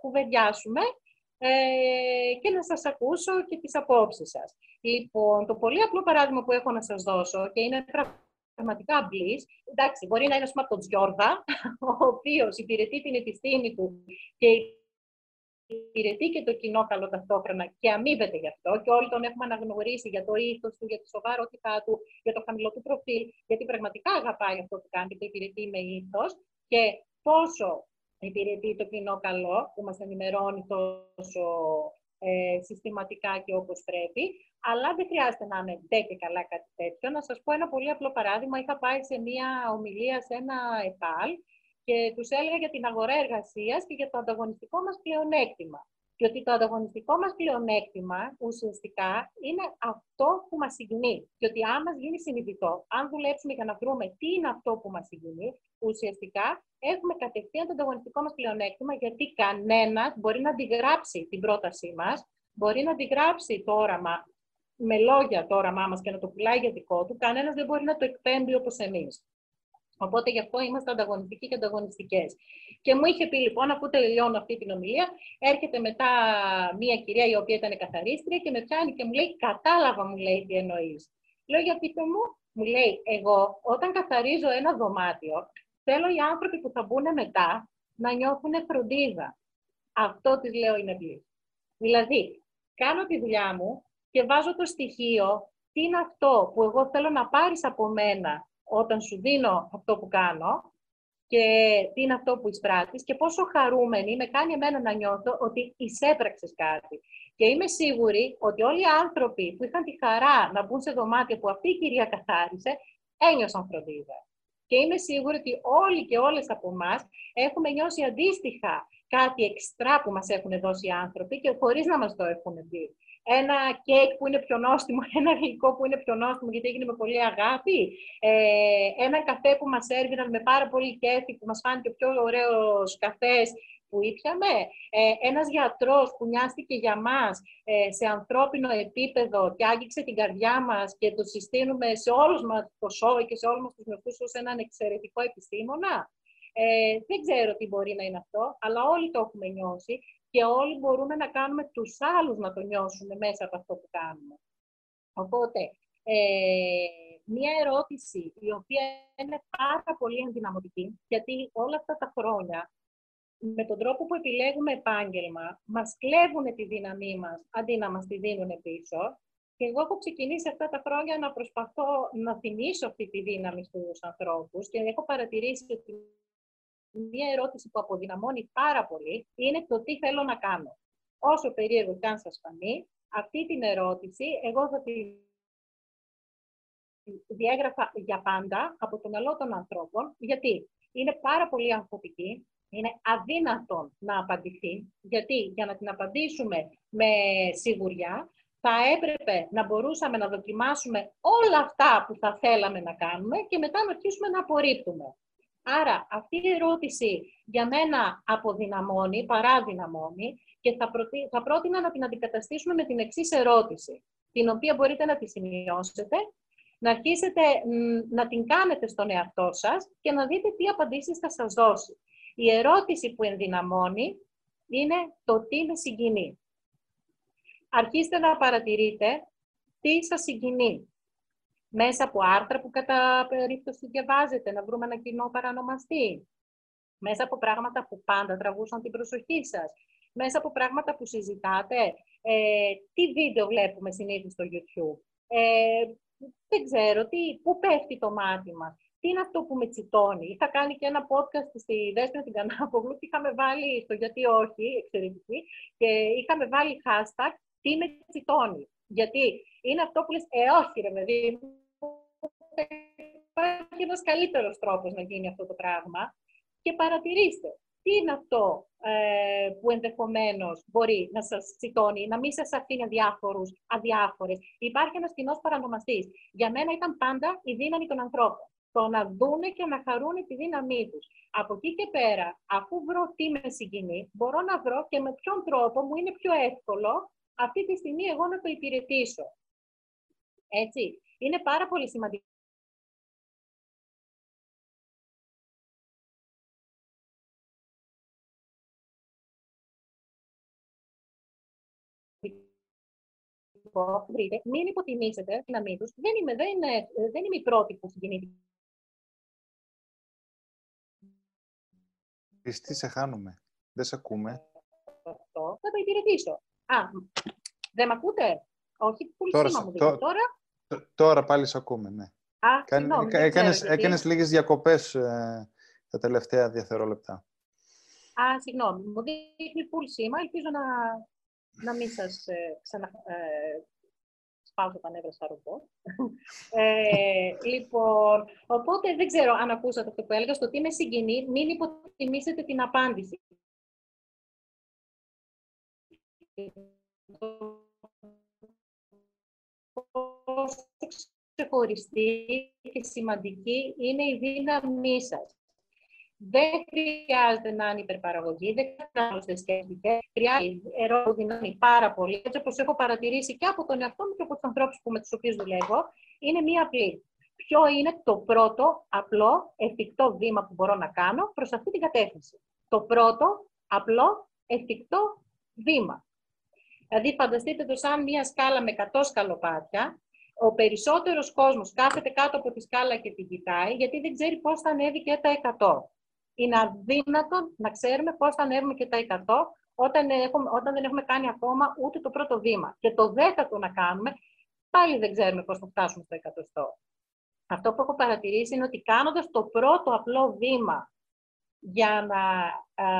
κουβεντιάσουμε ε, και να σας ακούσω και τις απόψεις σας. Λοιπόν, το πολύ απλό παράδειγμα που έχω να σας δώσω και είναι πραγματικά μπλής, εντάξει, μπορεί να είναι πούμε, από τον Τζιόρδα, ο οποίος υπηρετεί την επιστήμη του και υπηρετεί και το κοινό καλό ταυτόχρονα και αμείβεται γι' αυτό και όλοι τον έχουμε αναγνωρίσει για το ήθος του, για τη σοβαρότητά του, για το χαμηλό του προφίλ, γιατί πραγματικά αγαπάει αυτό που κάνει και το υπηρετεί με ήθος και πόσο υπηρετεί το κοινό καλό, που μας ενημερώνει τόσο ε, συστηματικά και όπως πρέπει, αλλά δεν χρειάζεται να είναι ντε και καλά κάτι τέτοιο. Να σας πω ένα πολύ απλό παράδειγμα. Είχα πάει σε μια ομιλία σε ένα ΕΠΑΛ και τους έλεγα για την αγορά εργασίας και για το ανταγωνιστικό μας πλεονέκτημα. Και ότι το ανταγωνιστικό μας πλεονέκτημα ουσιαστικά είναι αυτό που μας συγκινεί. Και ότι αν μας γίνει συνειδητό, αν δουλέψουμε για να βρούμε τι είναι αυτό που μας συγκινεί, ουσιαστικά έχουμε κατευθείαν το ανταγωνιστικό μας πλεονέκτημα, γιατί κανένας μπορεί να αντιγράψει την πρότασή μας, μπορεί να αντιγράψει το όραμα με λόγια το όραμά μας και να το πουλάει για δικό του, κανένας δεν μπορεί να το εκπέμπει όπως εμείς. Οπότε γι' αυτό είμαστε ανταγωνιστικοί και ανταγωνιστικές. Και μου είχε πει λοιπόν, αφού τελειώνω αυτή την ομιλία, έρχεται μετά μία κυρία η οποία ήταν καθαρίστρια και με πιάνει και μου λέει: Κατάλαβα, μου λέει, τι εννοείς. Λέω: Για πείτε μου, μου λέει, Εγώ όταν καθαρίζω ένα δωμάτιο, θέλω οι άνθρωποι που θα μπουν μετά να νιώθουν φροντίδα. Αυτό της λέω είναι πλήρη. Δηλαδή, κάνω τη δουλειά μου και βάζω το στοιχείο τι είναι αυτό που εγώ θέλω να πάρεις από μένα όταν σου δίνω αυτό που κάνω και τι είναι αυτό που εισπράττεις και πόσο χαρούμενη με κάνει εμένα να νιώθω ότι εισέπραξες κάτι. Και είμαι σίγουρη ότι όλοι οι άνθρωποι που είχαν τη χαρά να μπουν σε δωμάτια που αυτή η κυρία καθάρισε, ένιωσαν φροντίδα. Και είμαι σίγουρη ότι όλοι και όλες από εμάς έχουμε νιώσει αντίστοιχα κάτι εξτρά που μας έχουν δώσει οι άνθρωποι και χωρίς να μας το έχουν δει. Ένα κέικ που είναι πιο νόστιμο, ένα γλυκό που είναι πιο νόστιμο γιατί έγινε με πολύ αγάπη, ε, ένα καφέ που μας έρβηναν με πάρα πολύ κέφι, που μας φάνηκε ο πιο ωραίος καφές που ήπιαμε, ε, ένας γιατρός που νοιάστηκε για μας ε, σε ανθρώπινο επίπεδο και άγγιξε την καρδιά μας και το συστήνουμε σε όλους μας το σώμα και σε όλους μας τους νεοφούς ως έναν εξαιρετικό επιστήμονα. Ε, δεν ξέρω τι μπορεί να είναι αυτό, αλλά όλοι το έχουμε νιώσει και όλοι μπορούμε να κάνουμε τους άλλους να το νιώσουν μέσα από αυτό που κάνουμε. Οπότε, ε, μία ερώτηση η οποία είναι πάρα πολύ ενδυναμωτική, γιατί όλα αυτά τα χρόνια, με τον τρόπο που επιλέγουμε επάγγελμα, μας κλέβουν τη δύναμή μας, αντί να μας τη δίνουν πίσω. Και εγώ έχω ξεκινήσει αυτά τα χρόνια να προσπαθώ να θυμίσω αυτή τη δύναμη στους ανθρώπους και έχω παρατηρήσει ότι μία ερώτηση που αποδυναμώνει πάρα πολύ είναι το τι θέλω να κάνω. Όσο περίεργο και αν σας φανεί, αυτή την ερώτηση εγώ θα τη διέγραφα για πάντα από το μυαλό των ανθρώπων, γιατί είναι πάρα πολύ αμφωτική, είναι αδύνατον να απαντηθεί, γιατί για να την απαντήσουμε με σιγουριά, θα έπρεπε να μπορούσαμε να δοκιμάσουμε όλα αυτά που θα θέλαμε να κάνουμε και μετά να αρχίσουμε να απορρίπτουμε. Άρα αυτή η ερώτηση για μένα αποδυναμώνει, παράδυναμώνει και θα, προτι... θα πρότεινα να την αντικαταστήσουμε με την εξής ερώτηση, την οποία μπορείτε να τη σημειώσετε, να αρχίσετε να την κάνετε στον εαυτό σας και να δείτε τι απαντήσεις θα σας δώσει. Η ερώτηση που ενδυναμώνει είναι το τι με συγκινεί. Αρχίστε να παρατηρείτε τι σας συγκινεί μέσα από άρθρα που κατά περίπτωση διαβάζετε, να βρούμε ένα κοινό παρανομαστή. Μέσα από πράγματα που πάντα τραβούσαν την προσοχή σας. Μέσα από πράγματα που συζητάτε. Ε, τι βίντεο βλέπουμε συνήθως στο YouTube. Ε, δεν ξέρω, τι, πού πέφτει το μάτι μας. Τι είναι αυτό που με τσιτώνει; Είχα κάνει και ένα podcast στη Δέσποινα την Κανάπογλου και είχαμε βάλει στο γιατί όχι, εξαιρετική, και είχαμε βάλει hashtag τι με τσιτώνει. Γιατί είναι αυτό που λες, ε όχι ρε παιδί υπάρχει ένας καλύτερος τρόπος να γίνει αυτό το πράγμα και παρατηρήστε τι είναι αυτό ε, που ενδεχομένως μπορεί να σας τσιτώνει, να μην σας αφήνει αδιάφορους, αδιάφορες. Υπάρχει ένας κοινός παρανομαστής. Για μένα ήταν πάντα η δύναμη των ανθρώπων. Το να δούνε και να χαρούν τη δύναμή τους. Από εκεί και πέρα, αφού βρω τι με συγκινεί, μπορώ να βρω και με ποιον τρόπο μου είναι πιο εύκολο αυτή τη στιγμή εγώ να το υπηρετήσω. Έτσι. Είναι πάρα πολύ σημαντικό βρείτε, μην υποτιμήσετε την δύναμή τους. Δεν είμαι, δεν, είναι, δεν είμαι η πρώτη που συγκινείται. Τι σε χάνουμε. Δεν σε ακούμε. Αυτό θα το υπηρετήσω. Α, δεν με ακούτε; Όχι, πολύ τώρα, μου δείτε. Τώρα, τώρα πάλι σε ακούμε, ναι. Α, Κάνε, συγγνώμη, έκανες, έκανες λίγες διακοπές ε, τα τελευταία δευτερόλεπτα. Α, συγγνώμη. Μου δείχνει full σήμα. Ελπίζω να, να μην σας ε, ξανα... Ε, σπάσω τα νεύρα στα ρομπό. ε, λοιπόν, οπότε δεν ξέρω αν ακούσατε αυτό που έλεγα. Στο τι με συγκινεί, μην υποτιμήσετε την απάντηση. Πόσο ξεχωριστή και σημαντική είναι η δύναμή σας. Δεν χρειάζεται να είναι υπερπαραγωγή, δεν χρειάζεται σκέφτηκε. Χρειάζεται αεροδυναμεί πάρα πολύ. Έτσι όπως έχω παρατηρήσει και από τον εαυτό μου και από τους ανθρώπους με τους οποίους δουλεύω, είναι μία απλή. Ποιο είναι το πρώτο απλό εφικτό βήμα που μπορώ να κάνω προς αυτή την κατεύθυνση; Το πρώτο απλό εφικτό βήμα. Δηλαδή, φανταστείτε το σαν μία σκάλα με 100 σκαλοπάτια. Ο περισσότερος κόσμος κάθεται κάτω από τη σκάλα και την κοιτάει, γιατί δεν ξέρει πώς θα ανέβει και τα 100 είναι αδύνατο να ξέρουμε πώς θα ανέβουμε και τα 100 όταν, έχουμε, όταν δεν έχουμε κάνει ακόμα ούτε το πρώτο βήμα. Και το δέκατο να κάνουμε, πάλι δεν ξέρουμε πώς θα φτάσουμε στο εκατοστό. Αυτό που έχω παρατηρήσει είναι ότι κάνοντας το πρώτο απλό βήμα για να α,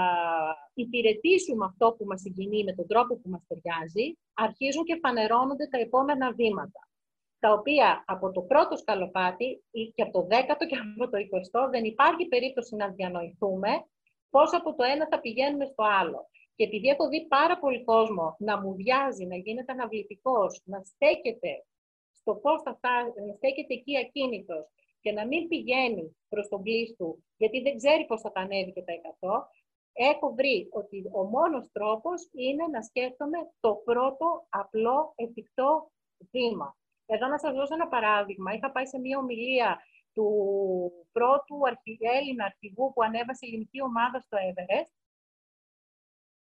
υπηρετήσουμε αυτό που μας συγκινεί με τον τρόπο που μας ταιριάζει, αρχίζουν και φανερώνονται τα επόμενα βήματα. Τα οποία από το πρώτο σκαλοπάτι ή και από το δέκατο και από το εικοστό δεν υπάρχει περίπτωση να διανοηθούμε πώς από το ένα θα πηγαίνουμε στο άλλο. Και επειδή έχω δει πάρα πολύ κόσμο να μου βιάζει, να γίνεται αναβλητικός, να στέκεται στο πώς θα φτάσει, να στέκεται εκεί ακίνητος και να μην πηγαίνει προς τον πλήστου, γιατί δεν ξέρει πώς θα τα ανέβει και τα 100, έχω βρει ότι ο μόνος τρόπος είναι να σκέφτομαι το πρώτο απλό εφικτό βήμα. Εδώ να σας δώσω ένα παράδειγμα. Είχα πάει σε μια ομιλία του πρώτου Έλληνα αρχηγού που ανέβασε ελληνική ομάδα στο Everest,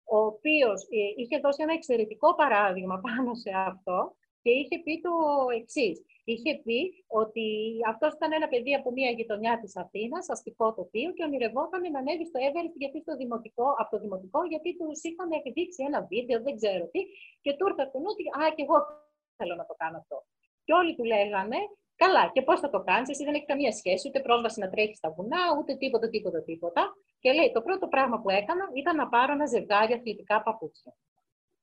ο οποίος ε, είχε δώσει ένα εξαιρετικό παράδειγμα πάνω σε αυτό και είχε πει το εξής. Είχε πει ότι αυτός ήταν ένα παιδί από μια γειτονιά της Αθήνας, αστικό τοπίο, και ονειρευόταν να ανέβει στο Everest γιατί στο δημοτικό, από το δημοτικό, γιατί τους είχαν δείξει ένα βίντεο, δεν ξέρω τι, και του ήρθε στο νου ότι Α, και εγώ θέλω να το κάνω αυτό. Και όλοι του λέγανε, Καλά, και πώς θα το κάνεις, εσύ δεν έχεις καμία σχέση, ούτε πρόσβαση να τρέχεις στα βουνά, ούτε τίποτα, τίποτα, τίποτα. Και λέει, το πρώτο πράγμα που έκανα ήταν να πάρω ένα ζευγάρι αθλητικά παπούτσια.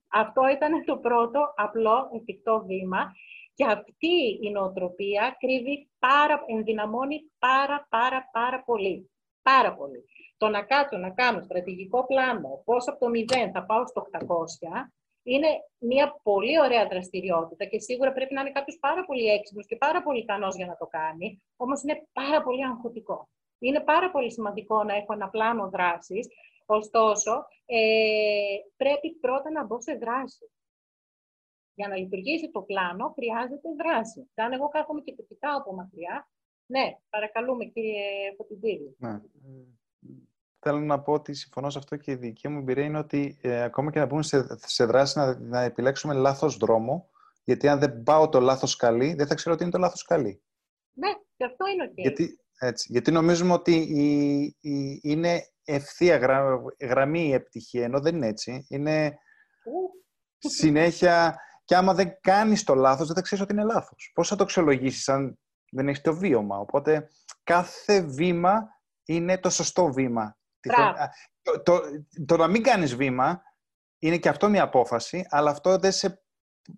Αυτό ήταν το πρώτο απλό εφικτό βήμα και αυτή η νοοτροπία κρύβει πάρα, ενδυναμώνει πάρα πάρα πάρα πολύ. Πάρα πολύ. Το να κάτσω να κάνω στρατηγικό πλάνο, πώς από το 0 θα πάω στο 800, είναι μια πολύ ωραία δραστηριότητα και σίγουρα πρέπει να είναι κάποιος πάρα πολύ έξυπνος και πάρα πολύ ικανός για να το κάνει. Όμως είναι πάρα πολύ αγχωτικό. Είναι πάρα πολύ σημαντικό να έχω ένα πλάνο δράσης. Ωστόσο, ε, πρέπει πρώτα να μπω σε δράση. Για να λειτουργήσει το πλάνο, χρειάζεται δράση. Αν εγώ κάθομαι και το κοιτάω από μακριά, ναι, παρακαλούμε κύριε Φωτιντήρη. Ναι θέλω να πω ότι συμφωνώ σε αυτό και η δική μου εμπειρία είναι ότι ε, ακόμα και να μπούμε σε, σε δράση να, να επιλέξουμε λάθος δρόμο, γιατί αν δεν πάω το λάθος καλή, δεν θα ξέρω ότι είναι το λάθος καλή. Ναι, και αυτό είναι okay. Γιατί, έτσι, γιατί νομίζουμε ότι η, η, είναι ευθεία γρα, γραμμή η επιτυχία, ενώ δεν είναι έτσι. Είναι συνέχεια... Και άμα δεν κάνεις το λάθος, δεν θα ξέρεις ότι είναι λάθος. Πώς θα το αξιολογήσεις αν δεν έχεις το βίωμα; Οπότε κάθε βήμα είναι το σωστό βήμα το, το, το, να μην κάνεις βήμα είναι και αυτό μια απόφαση, αλλά αυτό δεν σε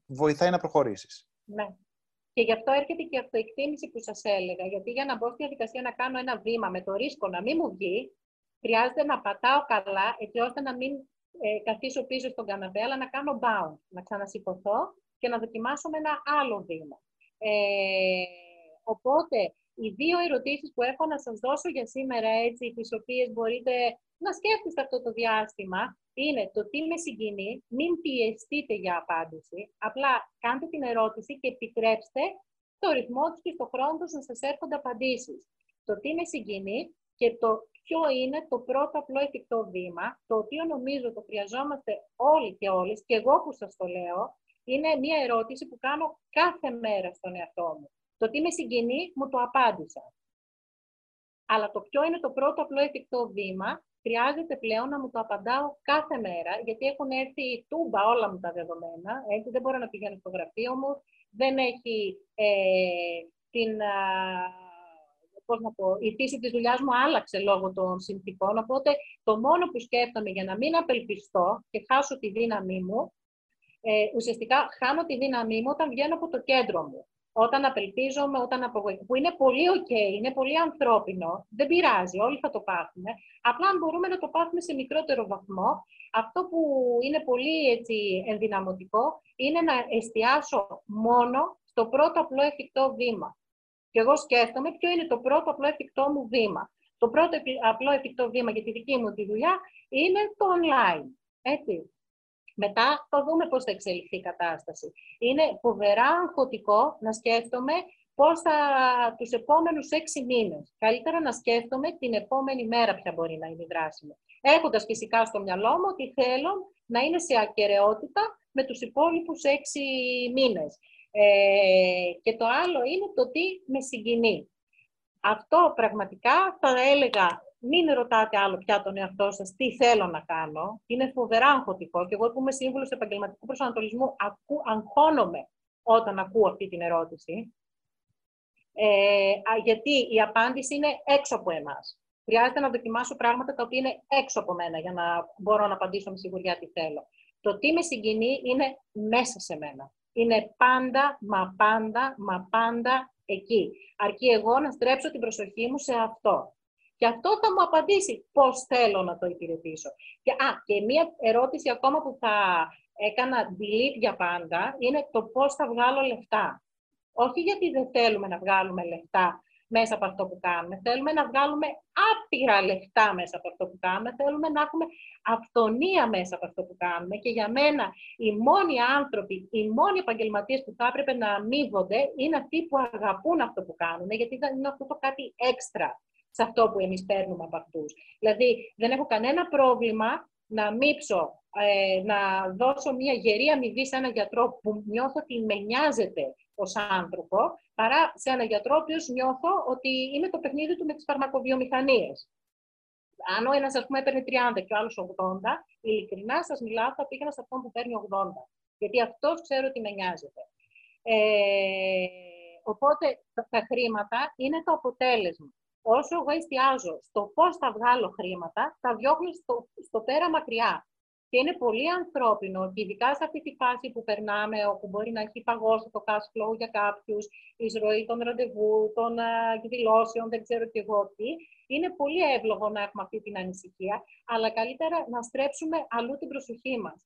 βοηθάει να προχωρήσεις. Ναι. Και γι' αυτό έρχεται και η αυτοεκτίμηση που σας έλεγα. Γιατί για να μπω στη διαδικασία να κάνω ένα βήμα με το ρίσκο να μην μου βγει, χρειάζεται να πατάω καλά, έτσι ώστε να μην ε, καθίσω πίσω στον καναπέ, αλλά να κάνω bound, να ξανασηκωθώ και να δοκιμάσω με ένα άλλο βήμα. Ε, οπότε, οι δύο ερωτήσεις που έχω να σας δώσω για σήμερα, έτσι, τις οποίες μπορείτε να σκέφτεστε αυτό το διάστημα, είναι το τι με συγκινεί, μην πιεστείτε για απάντηση, απλά κάντε την ερώτηση και επιτρέψτε το ρυθμό τους και στο χρόνο τους να σας έρχονται απαντήσεις. Το τι με συγκινεί και το ποιο είναι το πρώτο απλό εφικτό βήμα, το οποίο νομίζω το χρειαζόμαστε όλοι και όλες, και εγώ που σας το λέω, είναι μια ερώτηση που κάνω κάθε μέρα στον εαυτό μου. Το τι με συγκινεί, μου το απάντησα. Αλλά το ποιο είναι το πρώτο απλό εφικτό βήμα, χρειάζεται πλέον να μου το απαντάω κάθε μέρα, γιατί έχουν έρθει τούμπα όλα μου τα δεδομένα. Έτσι, δεν μπορώ να πηγαίνω στο γραφείο μου, δεν έχει ε, την. Α, πώς να πω, η φύση της δουλειάς μου άλλαξε λόγω των συνθήκων, οπότε το μόνο που σκέφτομαι για να μην απελπιστώ και χάσω τη δύναμή μου, ε, ουσιαστικά χάνω τη δύναμή μου όταν βγαίνω από το κέντρο μου όταν απελπίζομαι, όταν απογοητεύομαι, που είναι πολύ ok, είναι πολύ ανθρώπινο, δεν πειράζει, όλοι θα το πάθουμε. Απλά αν μπορούμε να το πάθουμε σε μικρότερο βαθμό, αυτό που είναι πολύ έτσι, ενδυναμωτικό είναι να εστιάσω μόνο στο πρώτο απλό εφικτό βήμα. Και εγώ σκέφτομαι ποιο είναι το πρώτο απλό εφικτό μου βήμα. Το πρώτο απλό εφικτό βήμα για τη δική μου τη δουλειά είναι το online. Έτσι. Μετά θα δούμε πώς θα εξελιχθεί η κατάσταση. Είναι φοβερά αγχωτικό να σκέφτομαι πώς θα τους επόμενους έξι μήνες. Καλύτερα να σκέφτομαι την επόμενη μέρα ποια μπορεί να είναι η δράση μου. Έχοντας φυσικά στο μυαλό μου ότι θέλω να είναι σε ακαιρεότητα με τους υπόλοιπους έξι μήνες. Ε, και το άλλο είναι το τι με συγκινεί. Αυτό πραγματικά θα έλεγα μην ρωτάτε άλλο πια τον εαυτό σας τι θέλω να κάνω. Είναι φοβερά αγχωτικό. Και εγώ που είμαι σύμβουλος επαγγελματικού προσανατολισμού, ακού, αγχώνομαι όταν ακούω αυτή την ερώτηση. Ε, γιατί η απάντηση είναι έξω από εμάς. Χρειάζεται να δοκιμάσω πράγματα τα οποία είναι έξω από μένα για να μπορώ να απαντήσω με σιγουριά τι θέλω. Το τι με συγκινεί είναι μέσα σε μένα. Είναι πάντα, μα πάντα, μα πάντα εκεί. Αρκεί εγώ να στρέψω την προσοχή μου σε αυτό. Και αυτό θα μου απαντήσει πώς θέλω να το υπηρετήσω. Και, α, και μία ερώτηση ακόμα που θα έκανα delete για πάντα είναι το πώς θα βγάλω λεφτά. Όχι γιατί δεν θέλουμε να βγάλουμε λεφτά μέσα από αυτό που κάνουμε. Θέλουμε να βγάλουμε άπειρα λεφτά μέσα από αυτό που κάνουμε. Θέλουμε να έχουμε αυτονία μέσα από αυτό που κάνουμε. Και για μένα οι μόνοι άνθρωποι, οι μόνοι επαγγελματίες που θα έπρεπε να αμείβονται είναι αυτοί που αγαπούν αυτό που κάνουν, γιατί δεν είναι αυτό το κάτι έξτρα σε αυτό που εμείς παίρνουμε από αυτούς. Δηλαδή, δεν έχω κανένα πρόβλημα να μίψω, ε, να δώσω μια γερή αμοιβή σε έναν γιατρό που νιώθω ότι με νοιάζεται ως άνθρωπο, παρά σε έναν γιατρό ο οποίος νιώθω ότι είναι το παιχνίδι του με τις φαρμακοβιομηχανίες. Αν ο ένας, ας πούμε, έπαιρνε 30 και ο άλλος 80, ειλικρινά σας μιλάω, θα πήγαινα σε αυτόν που παίρνει 80. Γιατί αυτός ξέρω ότι με νοιάζεται. Ε, οπότε, τα χρήματα είναι το αποτέλεσμα. Όσο εγώ εστιάζω στο πώς θα βγάλω χρήματα, τα διώχνω στο, στο πέρα μακριά. Και είναι πολύ ανθρώπινο και ειδικά σε αυτή τη φάση που περνάμε, όπου μπορεί να έχει παγώσει το cash flow για κάποιους, η εισρωή των ραντεβού, των uh, εκδηλώσεων, δεν ξέρω και εγώ τι. Είναι πολύ εύλογο να έχουμε αυτή την ανησυχία, αλλά καλύτερα να στρέψουμε αλλού την προσοχή μας.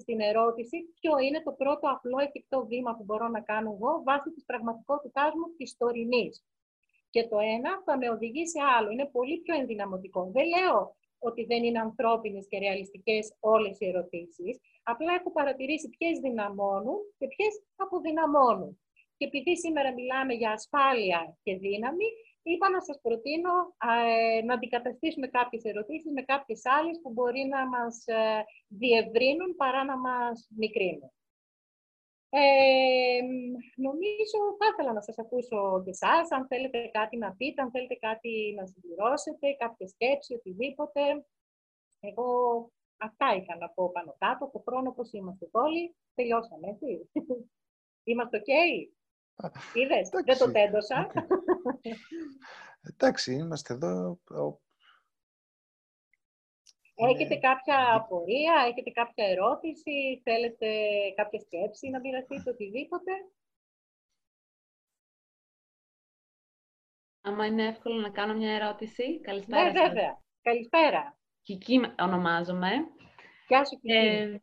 Στην ερώτηση, ποιο είναι το πρώτο απλό εφικτό βήμα που μπορώ να κάνω εγώ βάσει της πραγματικότητάς μου της τωρινής; Και το ένα θα με οδηγεί σε άλλο. Είναι πολύ πιο ενδυναμωτικό. Δεν λέω ότι δεν είναι ανθρώπινες και ρεαλιστικές όλες οι ερωτήσεις. Απλά έχω παρατηρήσει ποιες δυναμώνουν και ποιες αποδυναμώνουν. Και επειδή σήμερα μιλάμε για ασφάλεια και δύναμη, είπα να σας προτείνω ε, να αντικαταστήσουμε κάποιες ερωτήσεις με κάποιες άλλες που μπορεί να μας ε, διευρύνουν παρά να μας μικρύνουν. Ε, νομίζω θα ήθελα να σας ακούσω και εσάς, αν θέλετε κάτι να πείτε, αν θέλετε κάτι να συμπληρώσετε, κάποια σκέψη, οτιδήποτε. Εγώ αυτά είχα να πω πάνω κάτω. Το χρόνο πώς είμαστε όλοι, τελειώσαμε, έτσι. Είμαστε οκ; Είδες, δεν το τέντωσα. Εντάξει, είμαστε εδώ Έχετε κάποια απορία, έχετε κάποια ερώτηση, θέλετε κάποια σκέψη να μοιραστείτε, οτιδήποτε; Άμα είναι εύκολο να κάνω μια ερώτηση. Καλησπέρα Ναι, βέβαια. Καλησπέρα. Κική ονομάζομαι. Γεια σου, Κική. Ε,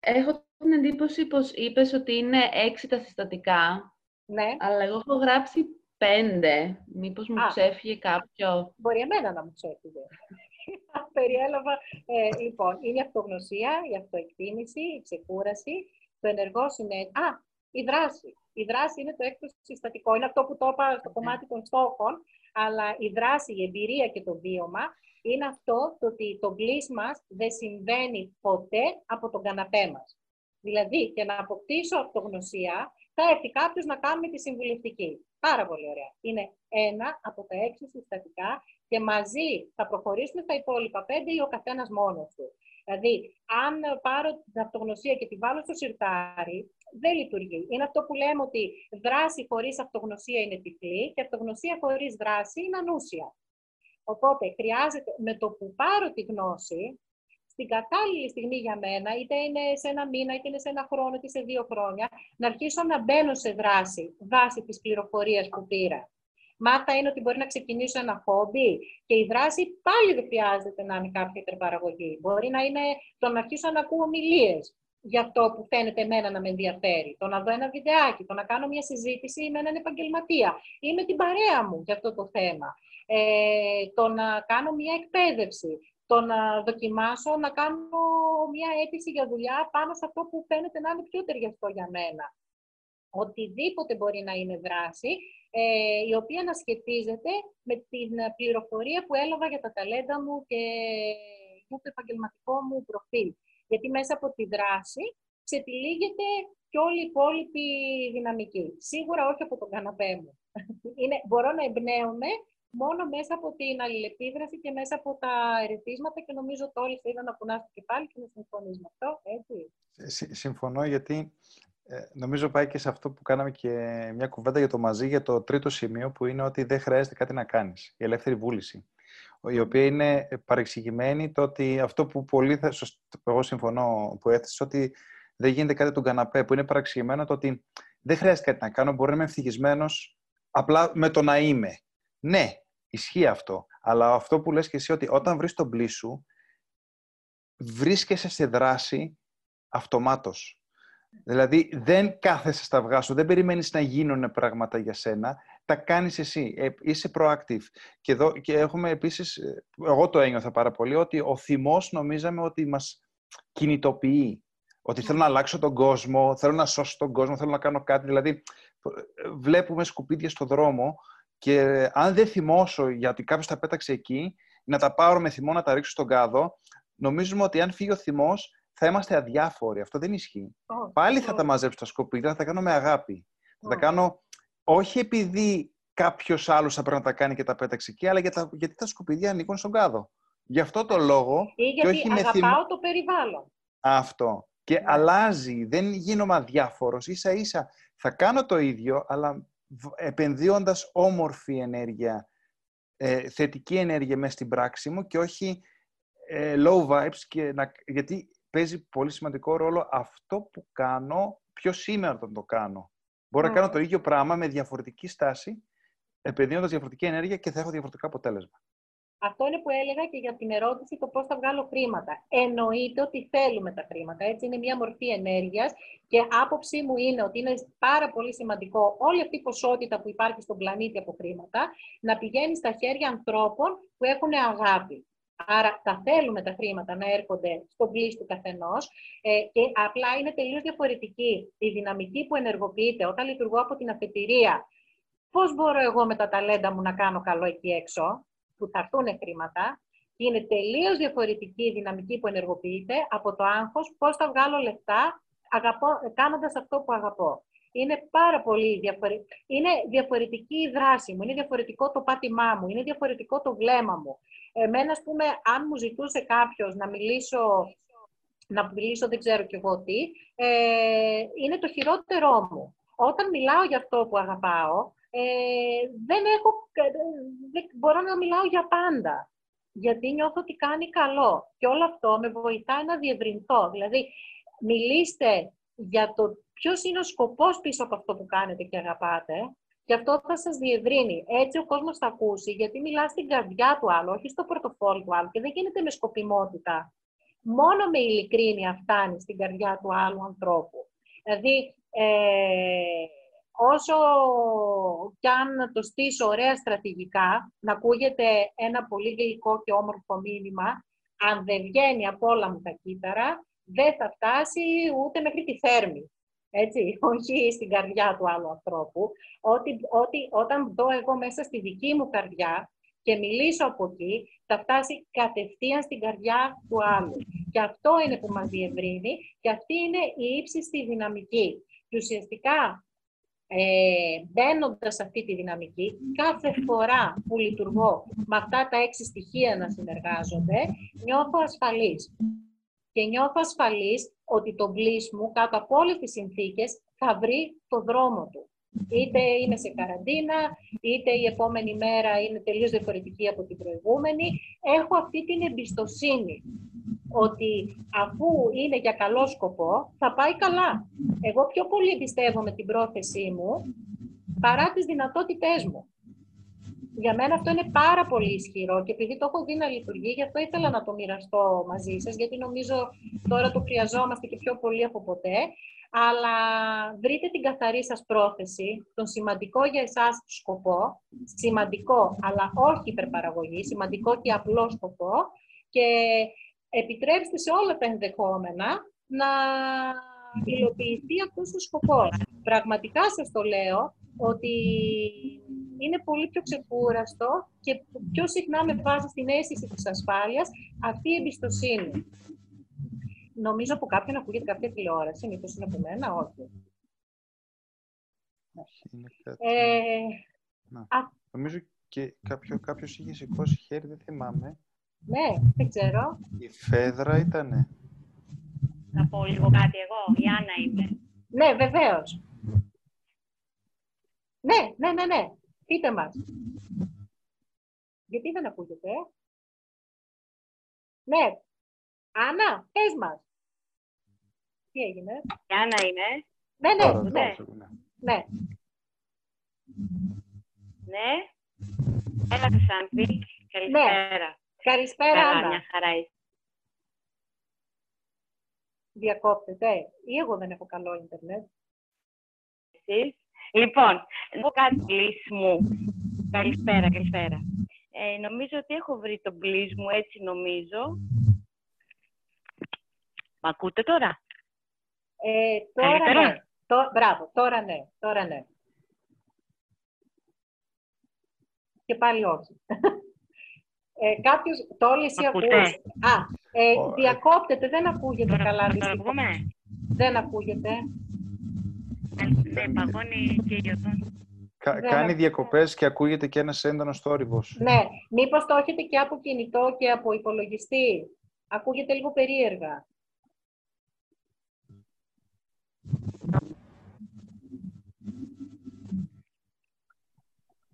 έχω την εντύπωση πως είπες ότι είναι έξι τα συστατικά. Ναι. Αλλά εγώ έχω γράψει πέντε. Μήπως μου ξέφυγε κάποιο; Μπορεί εμένα να μου ξέφυγε. Περιέλαβα. Ε, λοιπόν, είναι η αυτογνωσία, η αυτοεκτίμηση, η ξεκούραση, το ενεργό συνέδριο. Α, η δράση. Η δράση είναι το έκτος συστατικό. Είναι αυτό που το είπα στο κομμάτι των στόχων, αλλά η δράση, η εμπειρία και το βίωμα είναι αυτό το ότι το μπλής μας δεν συμβαίνει ποτέ από τον καναπέ μας. Δηλαδή, για να αποκτήσω αυτογνωσία, θα έρθει κάποιος να κάνει τη συμβουλευτική. Πάρα πολύ ωραία. Είναι ένα από τα έξι συστατικά και μαζί θα προχωρήσουμε στα υπόλοιπα πέντε ή ο καθένας μόνος του. Δηλαδή, αν πάρω την αυτογνωσία και τη βάλω στο σιρτάρι, δεν λειτουργεί. Είναι αυτό που λέμε ότι δράση χωρίς αυτογνωσία είναι τυφλή και αυτογνωσία χωρίς δράση είναι ανούσια. Οπότε, χρειάζεται με το που πάρω τη γνώση, στην κατάλληλη στιγμή για μένα, είτε είναι σε ένα μήνα, είτε είναι σε ένα χρόνο, είτε σε δύο χρόνια, να αρχίσω να μπαίνω σε δράση βάσει της πληροφορίας που πήρα. Μάθα είναι ότι μπορεί να ξεκινήσω ένα χόμπι και η δράση πάλι δεν χρειάζεται να είναι κάποια υπερπαραγωγή. Μπορεί να είναι το να αρχίσω να ακούω ομιλίες για αυτό που φαίνεται εμένα να με ενδιαφέρει. Το να δω ένα βιντεάκι, το να κάνω μια συζήτηση με έναν επαγγελματία ή με την παρέα μου για αυτό το θέμα. Ε, το να κάνω μια εκπαίδευση, το να δοκιμάσω να κάνω μια αίτηση για δουλειά πάνω σε αυτό που φαίνεται να είναι πιο ταιριαστό για μένα. Οτιδήποτε μπορεί να είναι δράση, ε, η οποία να σχετίζεται με την πληροφορία που έλαβα για τα ταλέντα μου και για το επαγγελματικό μου προφίλ. Γιατί μέσα από τη δράση ξετυλίγεται και όλη η υπόλοιπη δυναμική. Σίγουρα όχι από τον καναπέ μου. Είναι, μπορώ να εμπνέομαι μόνο μέσα από την αλληλεπίδραση και μέσα από τα ερεθίσματα και νομίζω ότι όλοι θα είδαν να κουνάς το κεφάλι και να συμφωνείς με αυτό, έτσι. Συμφωνώ γιατί ε, νομίζω πάει και σε αυτό που κάναμε και μια κουβέντα για το μαζί, για το τρίτο σημείο, που είναι ότι δεν χρειάζεται κάτι να κάνεις. Η ελεύθερη βούληση. Η οποία είναι παρεξηγημένη το ότι αυτό που πολύ, θα, εγώ συμφωνώ, που έθεσες ότι δεν γίνεται κάτι τον καναπέ, που είναι παραξηγημένο το ότι δεν χρειάζεται κάτι να κάνω, μπορεί να είμαι ευτυχισμένος απλά με το να είμαι. Ναι, ισχύει αυτό. Αλλά αυτό που λες και εσύ ότι όταν βρεις τον πλή σου, βρίσκεσαι σε δράση αυτομάτως. Δηλαδή δεν κάθεσαι στα αυγά σου, δεν περιμένεις να γίνουν πράγματα για σένα, τα κάνεις εσύ, ε, είσαι proactive. Και, εδώ, και έχουμε επίσης, ε, εγώ το ένιωθα πάρα πολύ, ότι ο θυμός νομίζαμε ότι μας κινητοποιεί. Ότι θέλω να αλλάξω τον κόσμο, θέλω να σώσω τον κόσμο, θέλω να κάνω κάτι. Δηλαδή, βλέπουμε σκουπίδια στο δρόμο και αν δεν θυμώσω γιατί κάποιος τα πέταξε εκεί, να τα πάρω με θυμό να τα ρίξω στον κάδο, νομίζουμε ότι αν φύγει ο θυμός θα είμαστε αδιάφοροι. Αυτό δεν ισχύει. Πάλι θα τα μαζέψω τα σκουπίδια, θα τα κάνω με αγάπη. Θα τα κάνω όχι επειδή κάποιος άλλος θα πρέπει να τα κάνει και τα πέταξε εκεί, αλλά γιατί τα σκουπίδια ανήκουν στον κάδο. Γι' αυτό το λόγο. Ή γιατί και όχι αγαπάω το περιβάλλον. Αυτό. Και ναι. αλλάζει, δεν γίνομαι αδιάφορος. σα ίσα θα κάνω το ίδιο, αλλά επενδύοντας όμορφη ενέργεια, ε, θετική ενέργεια μέσα στην πράξη μου και όχι ε, low vibes, και να, γιατί παίζει πολύ σημαντικό ρόλο αυτό που κάνω, ποιος σήμερα όταν το κάνω. Μπορώ να κάνω το ίδιο πράγμα με διαφορετική στάση, επενδύοντας διαφορετική ενέργεια και θα έχω διαφορετικό αποτέλεσμα. Αυτό είναι που έλεγα και για την ερώτηση το πώς θα βγάλω χρήματα. Εννοείται ότι θέλουμε τα χρήματα. Έτσι είναι μια μορφή ενέργειας και άποψή μου είναι ότι είναι πάρα πολύ σημαντικό όλη αυτή η ποσότητα που υπάρχει στον πλανήτη από χρήματα να πηγαίνει στα χέρια ανθρώπων που έχουν αγάπη. Άρα τα θέλουμε τα χρήματα να έρχονται στον πλήσι του καθενός ε, και απλά είναι τελείως διαφορετική η δυναμική που ενεργοποιείται όταν λειτουργώ από την αφετηρία. Πώς μπορώ εγώ με τα ταλέντα μου να κάνω καλό εκεί έξω, που θα έρθουν χρήματα, και είναι τελείως διαφορετική η δυναμική που ενεργοποιείται από το άγχος πώς θα βγάλω λεφτά κάνοντας αυτό που αγαπώ. Είναι πάρα πολύ διαφορετικό. Είναι διαφορετική η δράση μου, είναι διαφορετικό το πάτημά μου, είναι διαφορετικό το βλέμμα μου. Εμένα, ας πούμε, αν μου ζητούσε κάποιος να μιλήσω, να μιλήσω δεν ξέρω κι εγώ τι, ε, είναι το χειρότερό μου. Όταν μιλάω για αυτό που αγαπάω, ε, δεν έχω, δεν μπορώ να μιλάω για πάντα. Γιατί νιώθω ότι κάνει καλό. Και όλο αυτό με βοηθάει να διευρυνθώ. Δηλαδή, μιλήστε για το ποιος είναι ο σκοπός πίσω από αυτό που κάνετε και αγαπάτε και αυτό θα σας διευρύνει. Έτσι ο κόσμος θα ακούσει, γιατί μιλά στην καρδιά του άλλου, όχι στο πορτοφόλι του άλλου και δεν γίνεται με σκοπιμότητα. Μόνο με ειλικρίνεια φτάνει στην καρδιά του άλλου ανθρώπου. Δηλαδή, ε, όσο κι αν το στήσω ωραία στρατηγικά, να ακούγεται ένα πολύ γλυκό και όμορφο μήνυμα, αν δεν βγαίνει από όλα μου τα κύτταρα, δεν θα φτάσει ούτε μέχρι τη θέρμη έτσι, όχι στην καρδιά του άλλου ανθρώπου, ότι, ότι όταν δω εγώ μέσα στη δική μου καρδιά και μιλήσω από εκεί, θα φτάσει κατευθείαν στην καρδιά του άλλου. Και αυτό είναι που μας διευρύνει και αυτή είναι η ύψιστη δυναμική. Και ουσιαστικά, ε, μπαίνοντας σε αυτή τη δυναμική, κάθε φορά που λειτουργώ με αυτά τα έξι στοιχεία να συνεργάζονται, νιώθω ασφαλής και νιώθω ασφαλής ότι το μπλής μου κάτω από όλες τις συνθήκες θα βρει το δρόμο του. Είτε είμαι σε καραντίνα, είτε η επόμενη μέρα είναι τελείως διαφορετική από την προηγούμενη. Έχω αυτή την εμπιστοσύνη ότι αφού είναι για καλό σκοπό, θα πάει καλά. Εγώ πιο πολύ εμπιστεύομαι την πρόθεσή μου παρά τις δυνατότητές μου για μένα αυτό είναι πάρα πολύ ισχυρό και επειδή το έχω δει να λειτουργεί, γι' αυτό ήθελα να το μοιραστώ μαζί σας, γιατί νομίζω τώρα το χρειαζόμαστε και πιο πολύ από ποτέ. Αλλά βρείτε την καθαρή σας πρόθεση, τον σημαντικό για εσάς σκοπό, σημαντικό αλλά όχι υπερπαραγωγή, σημαντικό και απλό σκοπό και επιτρέψτε σε όλα τα ενδεχόμενα να υλοποιηθεί αυτός ο σκοπός. Πραγματικά σας το λέω ότι είναι πολύ πιο ξεκούραστο και πιο συχνά με βάση στην αίσθηση της ασφάλειας αυτή η εμπιστοσύνη. Νομίζω από κάποιον ακούγεται κάποια τηλεόραση, μήπως είναι από μένα, όχι. Ε, Νομίζω και κάποιο, κάποιος είχε σηκώσει χέρι, δεν θυμάμαι. Ναι, δεν ξέρω. Η Φέδρα ήτανε. Να πω λίγο κάτι εγώ, η Άννα είμαι. Ναι, βεβαίως. Ναι, ναι, ναι, ναι. Πείτε μας. Γιατί δεν ακούγεται; Ναι. Άννα, πες μας. Τι έγινε; Η Άννα είναι. Ναι, ναι, Τώρα, ναι. τώρα, ναι. ναι. Ναι. Έλα, Χρυσάνθη. Καλησπέρα. Καλησπέρα, Καλά, Άννα. μια χαρά είσαι. Διακόπτεται. Ή εγώ δεν έχω καλό ίντερνετ. εσείς; Λοιπόν, να πω κάτι πλήση μου. Καλησπέρα, καλησπέρα. Ε, νομίζω ότι έχω βρει τον πλήση μου, έτσι νομίζω. Μ' ακούτε τώρα; Ε, τώρα Καλύτερα. ναι. Το, μπράβο, τώρα ναι. Τώρα ναι. Και πάλι όχι. Ε, κάποιος, το όλοι εσύ Ακούτε; ακούς. Α, ε, Ωραία. διακόπτεται, δεν ακούγεται Τώρα, καλά. τώρα δυστυχώς. ακούμε. Δεν ακούγεται. Ναι, παγώνει και η οθόνη. Κα- Δεν κάνει ακούω. διακοπές και ακούγεται και ένας έντονος θόρυβος. Ναι, μήπως το έχετε και από κινητό και από υπολογιστή. Ακούγεται λίγο περίεργα.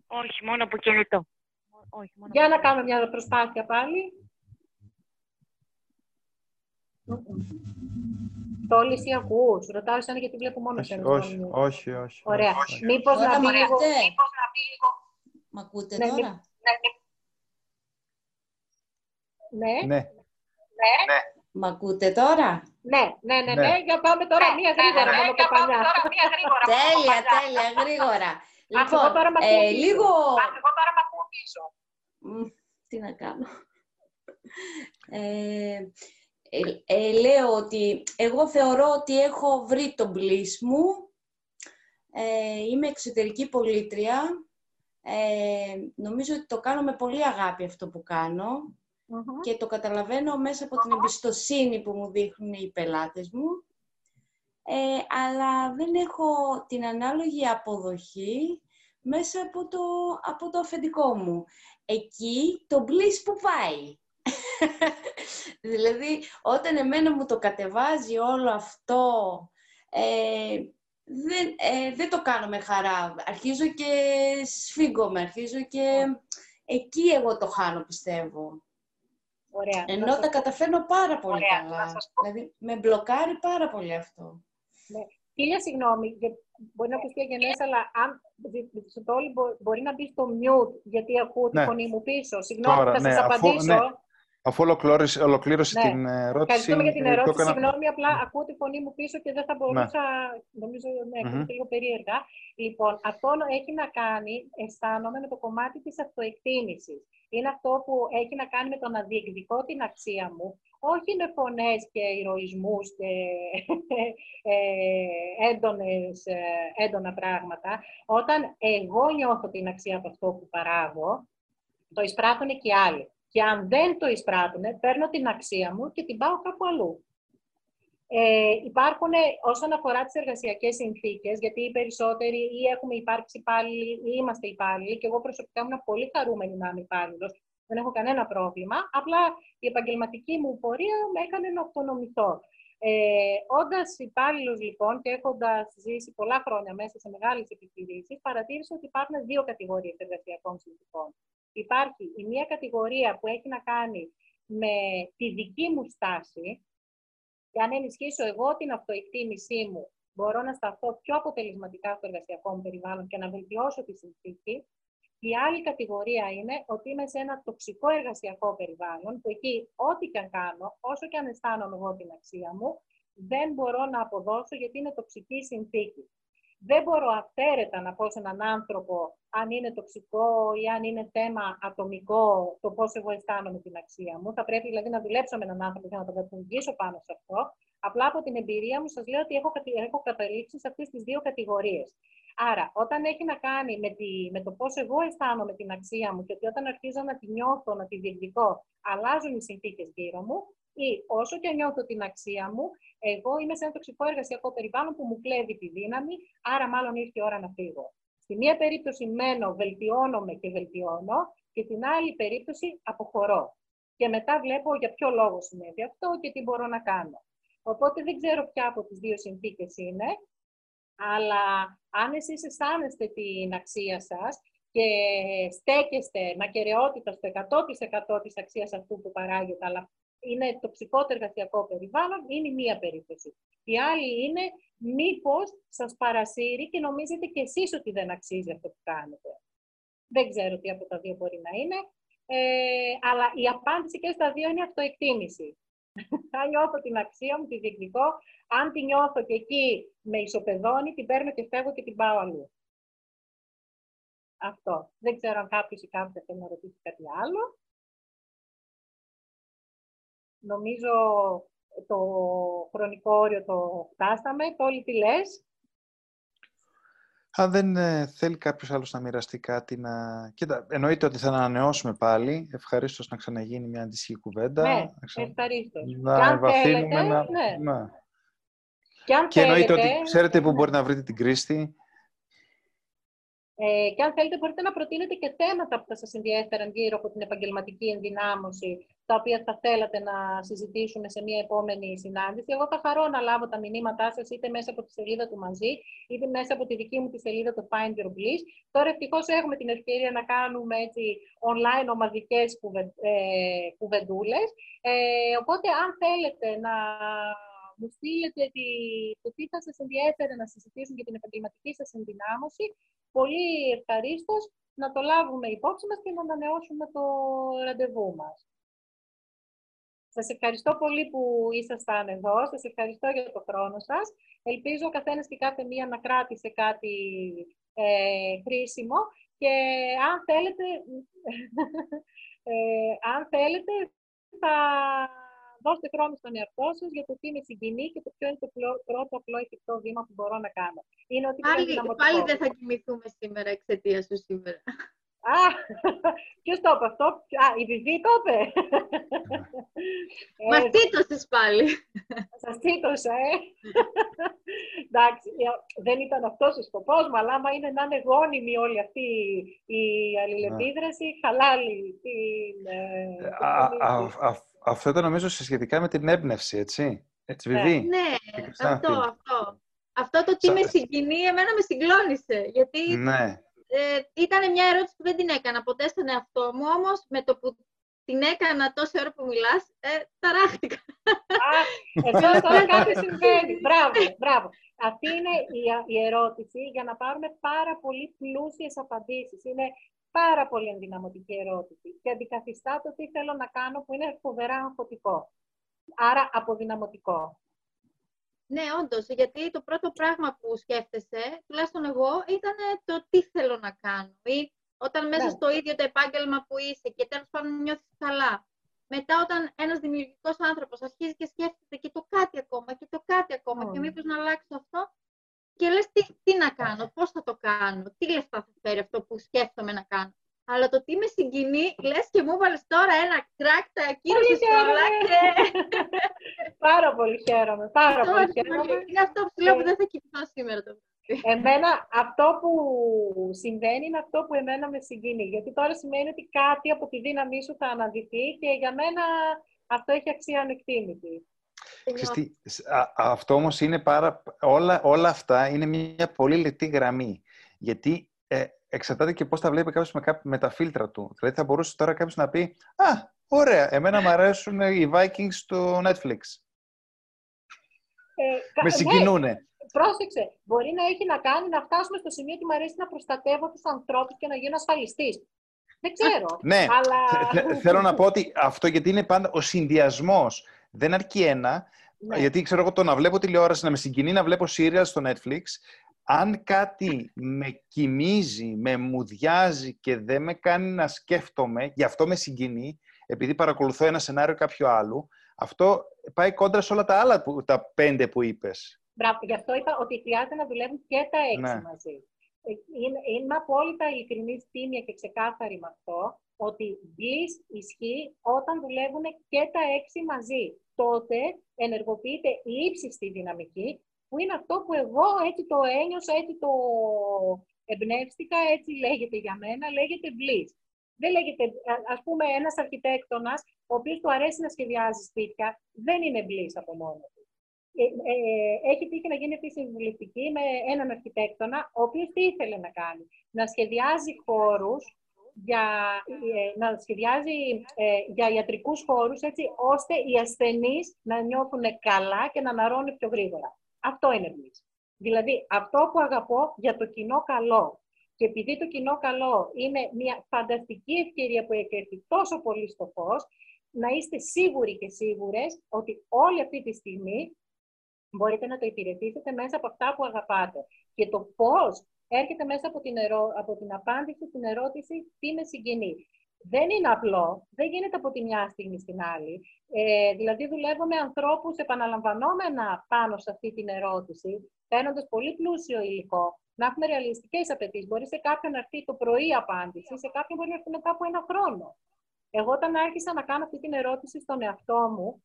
Όχι, μόνο από κινητό. Όχι, μόνο Για από να κάνουμε μια προσπάθεια πάλι. Το όλοι εσύ ακούς. Ρωτάω εσένα γιατί βλέπω μόνο Όχι, εσένα. όχι, Συγγνώμη. όχι, όχι. Ωραία. όχι. Μήπως Τώρα να μ' πει λίγο... ακούτε; Μήπως να πει λίγο... Μ' ακούτε Ναι, τώρα; Ναι, ναι, Ναι, Μ' ακούτε τώρα; ναι, ναι, ναι, Ναι. ναι. Για πάμε τώρα μία γρήγορα μόνο κοπανιά. τέλεια, τέλεια, γρήγορα. εγώ Λοιπόν, τώρα μ' ακούω ε, πίσω. λίγο... Εγώ τώρα με ακούω πίσω. Μ, Τι να κάνω. Ε, ε, ε, λέω ότι εγώ θεωρώ ότι έχω βρει τον bliss μου. Ε, είμαι εξωτερική πολίτρια. Ε, νομίζω ότι το κάνω με πολύ αγάπη αυτό που κάνω Μμμ. και το καταλαβαίνω μέσα από την εμπιστοσύνη που μου δείχνουν οι πελάτες μου. Ε, αλλά δεν έχω την ανάλογη αποδοχή μέσα από το, από το αφεντικό μου. Εκεί το bliss που πάει. δηλαδή, όταν εμένα μου το κατεβάζει όλο αυτό, ε, δεν, ε, δεν το κάνω με χαρά. Αρχίζω και σφίγγομαι, αρχίζω και... Εκεί εγώ το χάνω, πιστεύω. Ωραία. Ενώ Να τα σας- καταφέρνω πάρα πολύ Ωραία, καλά. να σας πω. Δηλαδή, με μπλοκάρει πάρα πολύ αυτό. Χίλια συγγνώμη, για- μπορεί να ακουστεί αγενές, αλλά αν στο το όλοι μπο- μπορεί να μπει στο mute, γιατί ακούω τη Ναι. φωνή μου πίσω. Συγγνώμη, Τώρα, θα ναι, σας αφού- απαντήσω. ναι. Αφού ολοκλήρωσε, ολοκλήρωσε Ναι. την ερώτηση, Ευχαριστούμε για την ε, το ερώτηση. έκανα- Συγγνώμη, απλά ακούω τη φωνή μου πίσω και δεν θα μπορούσα. Νομίζω ναι, ακούγεται λίγο περίεργα. Λοιπόν, αυτό έχει να κάνει, αισθάνομαι, με το κομμάτι της αυτοεκτίμησης. Είναι αυτό που έχει να κάνει με το να διεκδικώ την αξία μου, όχι με φωνές και ηρωισμούς και ε, έντονες, ε, έντονα πράγματα. Όταν εγώ νιώθω την αξία από αυτό που παράγω, το εισπράττουν και οι άλλοι. Και αν δεν το εισπράττουν, παίρνω την αξία μου και την πάω κάπου αλλού. Ε, υπάρχουν όσον αφορά τις εργασιακές συνθήκες, γιατί οι περισσότεροι ή έχουμε υπάρξει υπάλληλοι ή είμαστε υπάλληλοι και εγώ προσωπικά ήμουν πολύ χαρούμενη να είμαι υπάλληλος. Δεν έχω κανένα πρόβλημα. Απλά η επαγγελματική μου πορεία με έκανε να αυτονομηθώ. Ε, Όντας υπάλληλος λοιπόν και έχοντας ζήσει πολλά χρόνια μέσα σε μεγάλες επιχειρήσεις, παρατήρησα ότι υπάρχουν δύο κατηγορίες εργασιακών συνθήκων. Υπάρχει η μία κατηγορία που έχει να κάνει με τη δική μου στάση, και αν ενισχύσω εγώ την αυτοεκτίμησή μου, μπορώ να σταθώ πιο αποτελεσματικά στο εργασιακό μου περιβάλλον και να βελτιώσω τη συνθήκη. Η άλλη κατηγορία είναι ότι είμαι σε ένα τοξικό εργασιακό περιβάλλον, που εκεί ό,τι και αν κάνω, όσο και αν αισθάνομαι εγώ την αξία μου, δεν μπορώ να αποδώσω γιατί είναι τοξική συνθήκη. Δεν μπορώ αυθαίρετα να πω σε έναν άνθρωπο αν είναι τοξικό ή αν είναι θέμα ατομικό το πώς εγώ αισθάνομαι την αξία μου. Θα πρέπει δηλαδή να δουλέψω με έναν άνθρωπο για να το κατηγορήσω πάνω σε αυτό. Απλά από την εμπειρία μου σας λέω ότι έχω, κατη- έχω καταλήξει σε αυτές τις δύο κατηγορίες. Άρα, όταν έχει να κάνει με, τη, με το πώς εγώ αισθάνομαι την αξία μου και ότι όταν αρχίζω να τη νιώθω, να τη διεκδικώ, αλλάζουν οι συνθήκες γύρω μου, ή όσο και νιώθω την αξία μου, εγώ είμαι σε ένα τοξικό εργασιακό περιβάλλον που μου κλέβει τη δύναμη, άρα μάλλον ήρθε η ώρα να φύγω. Στη μία περίπτωση μένω, βελτιώνομαι και βελτιώνω, και την άλλη περίπτωση αποχωρώ. Και μετά βλέπω για ποιο λόγο συνέβη αυτό και τι μπορώ να κάνω. Οπότε δεν ξέρω ποια από τις δύο συνθήκες είναι, αλλά αν εσείς αισθάνεστε την αξία σας και στέκεστε με ακαιρεότητα στο 100% της αξίας αυτού που παράγεται, αλλά είναι τοξικό εργασιακό περιβάλλον, είναι η μία περίπτωση. Η άλλη είναι μήπως σας παρασύρει και νομίζετε κι εσείς ότι δεν αξίζει αυτό που κάνετε. Δεν ξέρω τι από τα δύο μπορεί να είναι, ε, αλλά η απάντηση και στα δύο είναι αυτοεκτίμηση. αν νιώθω την αξία μου, τη διεκδικώ, αν τη νιώθω και εκεί με ισοπεδώνει, την παίρνω και φεύγω και την πάω αλλού. Αυτό. Δεν ξέρω αν κάποιος ή κάποια θέλει να ρωτήσει κάτι άλλο. Νομίζω το χρονικό όριο το φτάσαμε. Τόλοι τι λες; Αν δεν ε, θέλει κάποιος άλλος να μοιραστεί κάτι, να... Κοίτα, εννοείται ότι θα ανανεώσουμε πάλι. Ευχαρίστως να ξαναγίνει μια αντίστοιχη κουβέντα. Ναι, ξα... ευχαρίστως. Να εμβαθύνουμε. Να... Ναι. ναι. Και, αν και εννοείται θέλετε, ότι ξέρετε που μπορεί να βρείτε την Κρίστη. Ε, και αν θέλετε μπορείτε να προτείνετε και θέματα που θα σας ενδιαφέραν γύρω από την επαγγελματική ενδυνάμωση, τα οποία θα θέλατε να συζητήσουμε σε μια επόμενη συνάντηση. Εγώ θα χαρώ να λάβω τα μηνύματά σας είτε μέσα από τη σελίδα του μαζί, είτε μέσα από τη δική μου τη σελίδα του Find Your Bliss. Τώρα ευτυχώς έχουμε την ευκαιρία να κάνουμε έτσι online ομαδικές κουβε, ε, κουβεντούλες. Ε, οπότε αν θέλετε να μου στείλετε το τι θα σας ενδιαφέρει να συζητήσουν για την επαγγελματική σας ενδυνάμωση, πολύ ευχαρίστως να το λάβουμε υπόψη μας και να ανανεώσουμε το ραντεβού μας. Σας ευχαριστώ πολύ που ήσασταν εδώ. Σας ευχαριστώ για το χρόνο σας. Ελπίζω ο καθένας και κάθε μία να κράτησε κάτι ε, χρήσιμο. Και αν θέλετε, ε, αν θέλετε θα δώστε χρόνο στον εαυτό σας για το τι με συγκινεί και το ποιο είναι το πρώτο απλό εφικτό βήμα που μπορώ να κάνω. Είναι ότι πάλι, πάλι δεν θα κοιμηθούμε σήμερα εξαιτίας σου σήμερα. Α, ποιος το είπε αυτό, Α, η Βιβί το είπε. Μα τίτωσε πάλι. Σα τίτωσα, ε. Εντάξει, ε, δεν ήταν αυτός ο σκοπός μου, αλλά άμα είναι να είναι γόνιμη όλη αυτή η αλληλεπίδραση, χαλάλη την. Ε, αυτό ήταν νομίζω σχετικά με την έμπνευση, έτσι. Έτσι, ναι. Βιβί. Ναι, αυτό, αυτό. Αυτό το τι με συγκινεί, εμένα με συγκλώνησε. Γιατί ναι. Ε, ήταν μια ερώτηση που δεν την έκανα ποτέ στον εαυτό μου, όμως με το που την έκανα τόση ώρα που μιλάς, ε, ταράχτηκα. εδώ τώρα κάτι συμβαίνει. Μπράβο, μπράβο. Αυτή είναι η, η ερώτηση για να πάρουμε πάρα πολύ πλούσιες απαντήσεις. Είναι πάρα πολύ ενδυναμωτική ερώτηση και αντικαθιστά το τι θέλω να κάνω που είναι φοβερά αγχωτικό. Άρα αποδυναμωτικό. Ναι, όντως, γιατί το πρώτο πράγμα που σκέφτεσαι, τουλάχιστον εγώ, ήταν το τι θέλω να κάνω. Ή όταν μέσα ναι. στο ίδιο το επάγγελμα που είσαι και τέλος πάντων νιώθεις καλά. Μετά, όταν ένας δημιουργικός άνθρωπος αρχίζει και σκέφτεται και το κάτι ακόμα και το κάτι ακόμα, και μήπως να αλλάξω αυτό, και λες τι, τι να κάνω, πώς θα το κάνω, τι λεφτά θα φέρει αυτό που σκέφτομαι να κάνω. Αλλά το τι με συγκινεί, λες και μου βάλες τώρα ένα κράκ, τα ακύρωσες όλα και... πάρα πολύ χαίρομαι, πάρα πολύ χαίρομαι. Είναι αυτό που λέω που δεν θα κοιμηθώ σήμερα το Εμένα αυτό που συμβαίνει είναι αυτό που εμένα με συγκινεί. Γιατί τώρα σημαίνει ότι κάτι από τη δύναμή σου θα αναδυθεί και για μένα αυτό έχει αξία ανεκτήμητη. Ξέρετε, αυτό όμως είναι πάρα... Όλα, όλα αυτά είναι μια πολύ λεπτή γραμμή. Γιατί ε, εξαρτάται και πώς τα βλέπει κάποιος με, με τα φίλτρα του. Δηλαδή θα μπορούσε τώρα κάποιος να πει «Α, ωραία, εμένα μου αρέσουν οι Vikings στο Netflix». Ε, με ναι, συγκινούνε. πρόσεξε, μπορεί να έχει να κάνει να φτάσουμε στο σημείο ότι μου αρέσει να προστατεύω τους ανθρώπους και να γίνω ασφαλιστής. Δεν ξέρω. ναι, αλλά... θέλω να πω ότι αυτό γιατί είναι πάντα ο συνδυασμός δεν αρκεί ένα, ναι. γιατί ξέρω εγώ το να βλέπω τηλεόραση, να με συγκινεί να βλέπω serial στο Netflix. Αν κάτι με κοιμίζει, με μουδιάζει και δεν με κάνει να σκέφτομαι, γι' αυτό με συγκινεί, επειδή παρακολουθώ ένα σενάριο κάποιου άλλου, αυτό πάει κόντρα σε όλα τα άλλα, που, τα πέντε που είπες. Μπράβο, γι' αυτό είπα ότι χρειάζεται να δουλεύουν και τα έξι ναι. μαζί. Ε, είναι, είμαι απόλυτα ειλικρινή, τίμια και ξεκάθαρη με αυτό, ότι bliss ισχύει όταν δουλεύουν και τα έξι μαζί. Τότε ενεργοποιείται η ύψιστη δυναμική, που είναι αυτό που εγώ έτσι το ένιωσα, έτσι το εμπνεύστηκα, έτσι λέγεται για μένα, λέγεται bliss. Δεν λέγεται, ας πούμε, ένας αρχιτέκτονας, ο οποίος του αρέσει να σχεδιάζει σπίτια, δεν είναι bliss από μόνο του. Ε, ε, έχει τύχει να γίνει αυτή συμβουλευτική με έναν αρχιτέκτονα, ο οποίος τι ήθελε να κάνει. Να σχεδιάζει χώρους για, ε, να σχεδιάζει ε, για ιατρικούς χώρους, έτσι, ώστε οι ασθενείς να νιώθουν καλά και να αναρώνουν πιο γρήγορα. Αυτό είναι bliss. Δηλαδή, αυτό που αγαπώ για το κοινό καλό. Και επειδή το κοινό καλό είναι μια φανταστική ευκαιρία που έχει έρθει τόσο πολύ στο φως, να είστε σίγουροι και σίγουρες ότι όλη αυτή τη στιγμή μπορείτε να το υπηρετήσετε μέσα από αυτά που αγαπάτε. Και το πώς έρχεται μέσα από την, ερώ... από την απάντηση στην ερώτηση τι με συγκινεί. Δεν είναι απλό, δεν γίνεται από τη μια στιγμή στην άλλη. Ε, δηλαδή, δουλεύω με ανθρώπους επαναλαμβανόμενα πάνω σε αυτή την ερώτηση, παίρνοντα πολύ πλούσιο υλικό, να έχουμε ρεαλιστικές απαιτήσεις. Μπορεί σε κάποιον να έρθει το πρωί απάντηση, σε κάποιον μπορεί να έρθει μετά από ένα χρόνο. Εγώ όταν άρχισα να κάνω αυτή την ερώτηση στον εαυτό μου,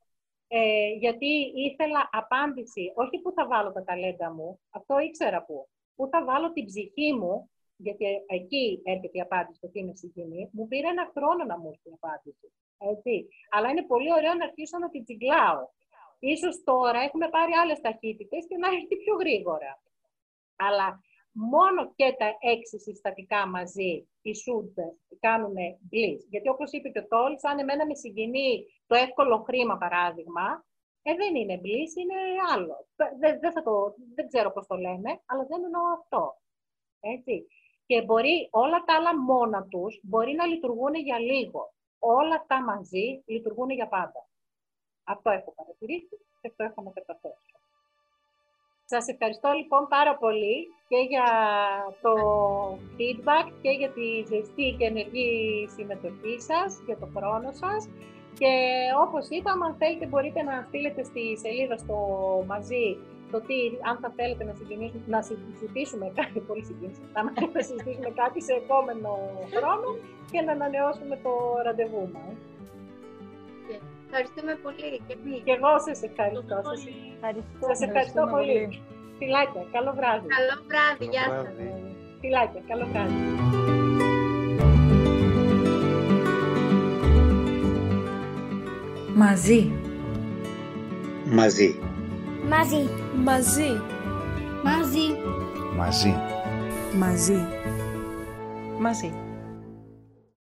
ε, γιατί ήθελα απάντηση, όχι που θα βάλω τα ταλέντα μου, αυτό ήξερα πού, που θα βάλω την ψυχή μου, γιατί εκεί έρχεται η απάντηση στο τι είναι συγκινή, μου πήρε ένα χρόνο να μου έρθει η απάντηση. Έτσι. Αλλά είναι πολύ ωραίο να αρχίσω να την τσιγκλάω. Ίσως τώρα έχουμε πάρει άλλες ταχύτητες και να έρθει πιο γρήγορα. Αλλά μόνο και τα έξι συστατικά μαζί, οι should, κάνουν bliss. Γιατί όπως είπε και ο Τόλ, αν εμένα με συγκινεί το εύκολο χρήμα, παράδειγμα, ε, δεν είναι bliss, είναι άλλο. Δεν, δεν, το, δεν ξέρω πώς το λέμε, αλλά δεν εννοώ αυτό. Έτσι. Και μπορεί όλα τα άλλα μόνα τους μπορεί να λειτουργούν για λίγο. Όλα αυτά μαζί λειτουργούν για πάντα. Αυτό έχω παρατηρήσει και αυτό έχω να καταθέσω. Σας ευχαριστώ λοιπόν πάρα πολύ και για το feedback και για τη ζεστή και ενεργή συμμετοχή σας, για το χρόνο σας. Και όπως είπαμε, αν θέλετε μπορείτε να στείλετε στη σελίδα στο μαζί το τι, αν θα θέλετε να, να συζητήσουμε κάτι, πολύ να, να συζητήσουμε κάτι σε επόμενο χρόνο και να ανανεώσουμε το ραντεβού μας. Ευχαριστούμε πολύ και εμείς. Και εγώ σας ευχαριστώ. Σας ευχαριστώ, σας ευχαριστώ πολύ. Φιλάκια, καλό βράδυ. Καλό βράδυ, γεια σας. Φιλάκια, καλό βράδυ. Μαζί. Μαζί. Μαζί. Μαζί. Μαζί. Μαζί. Μαζί. Μαζί.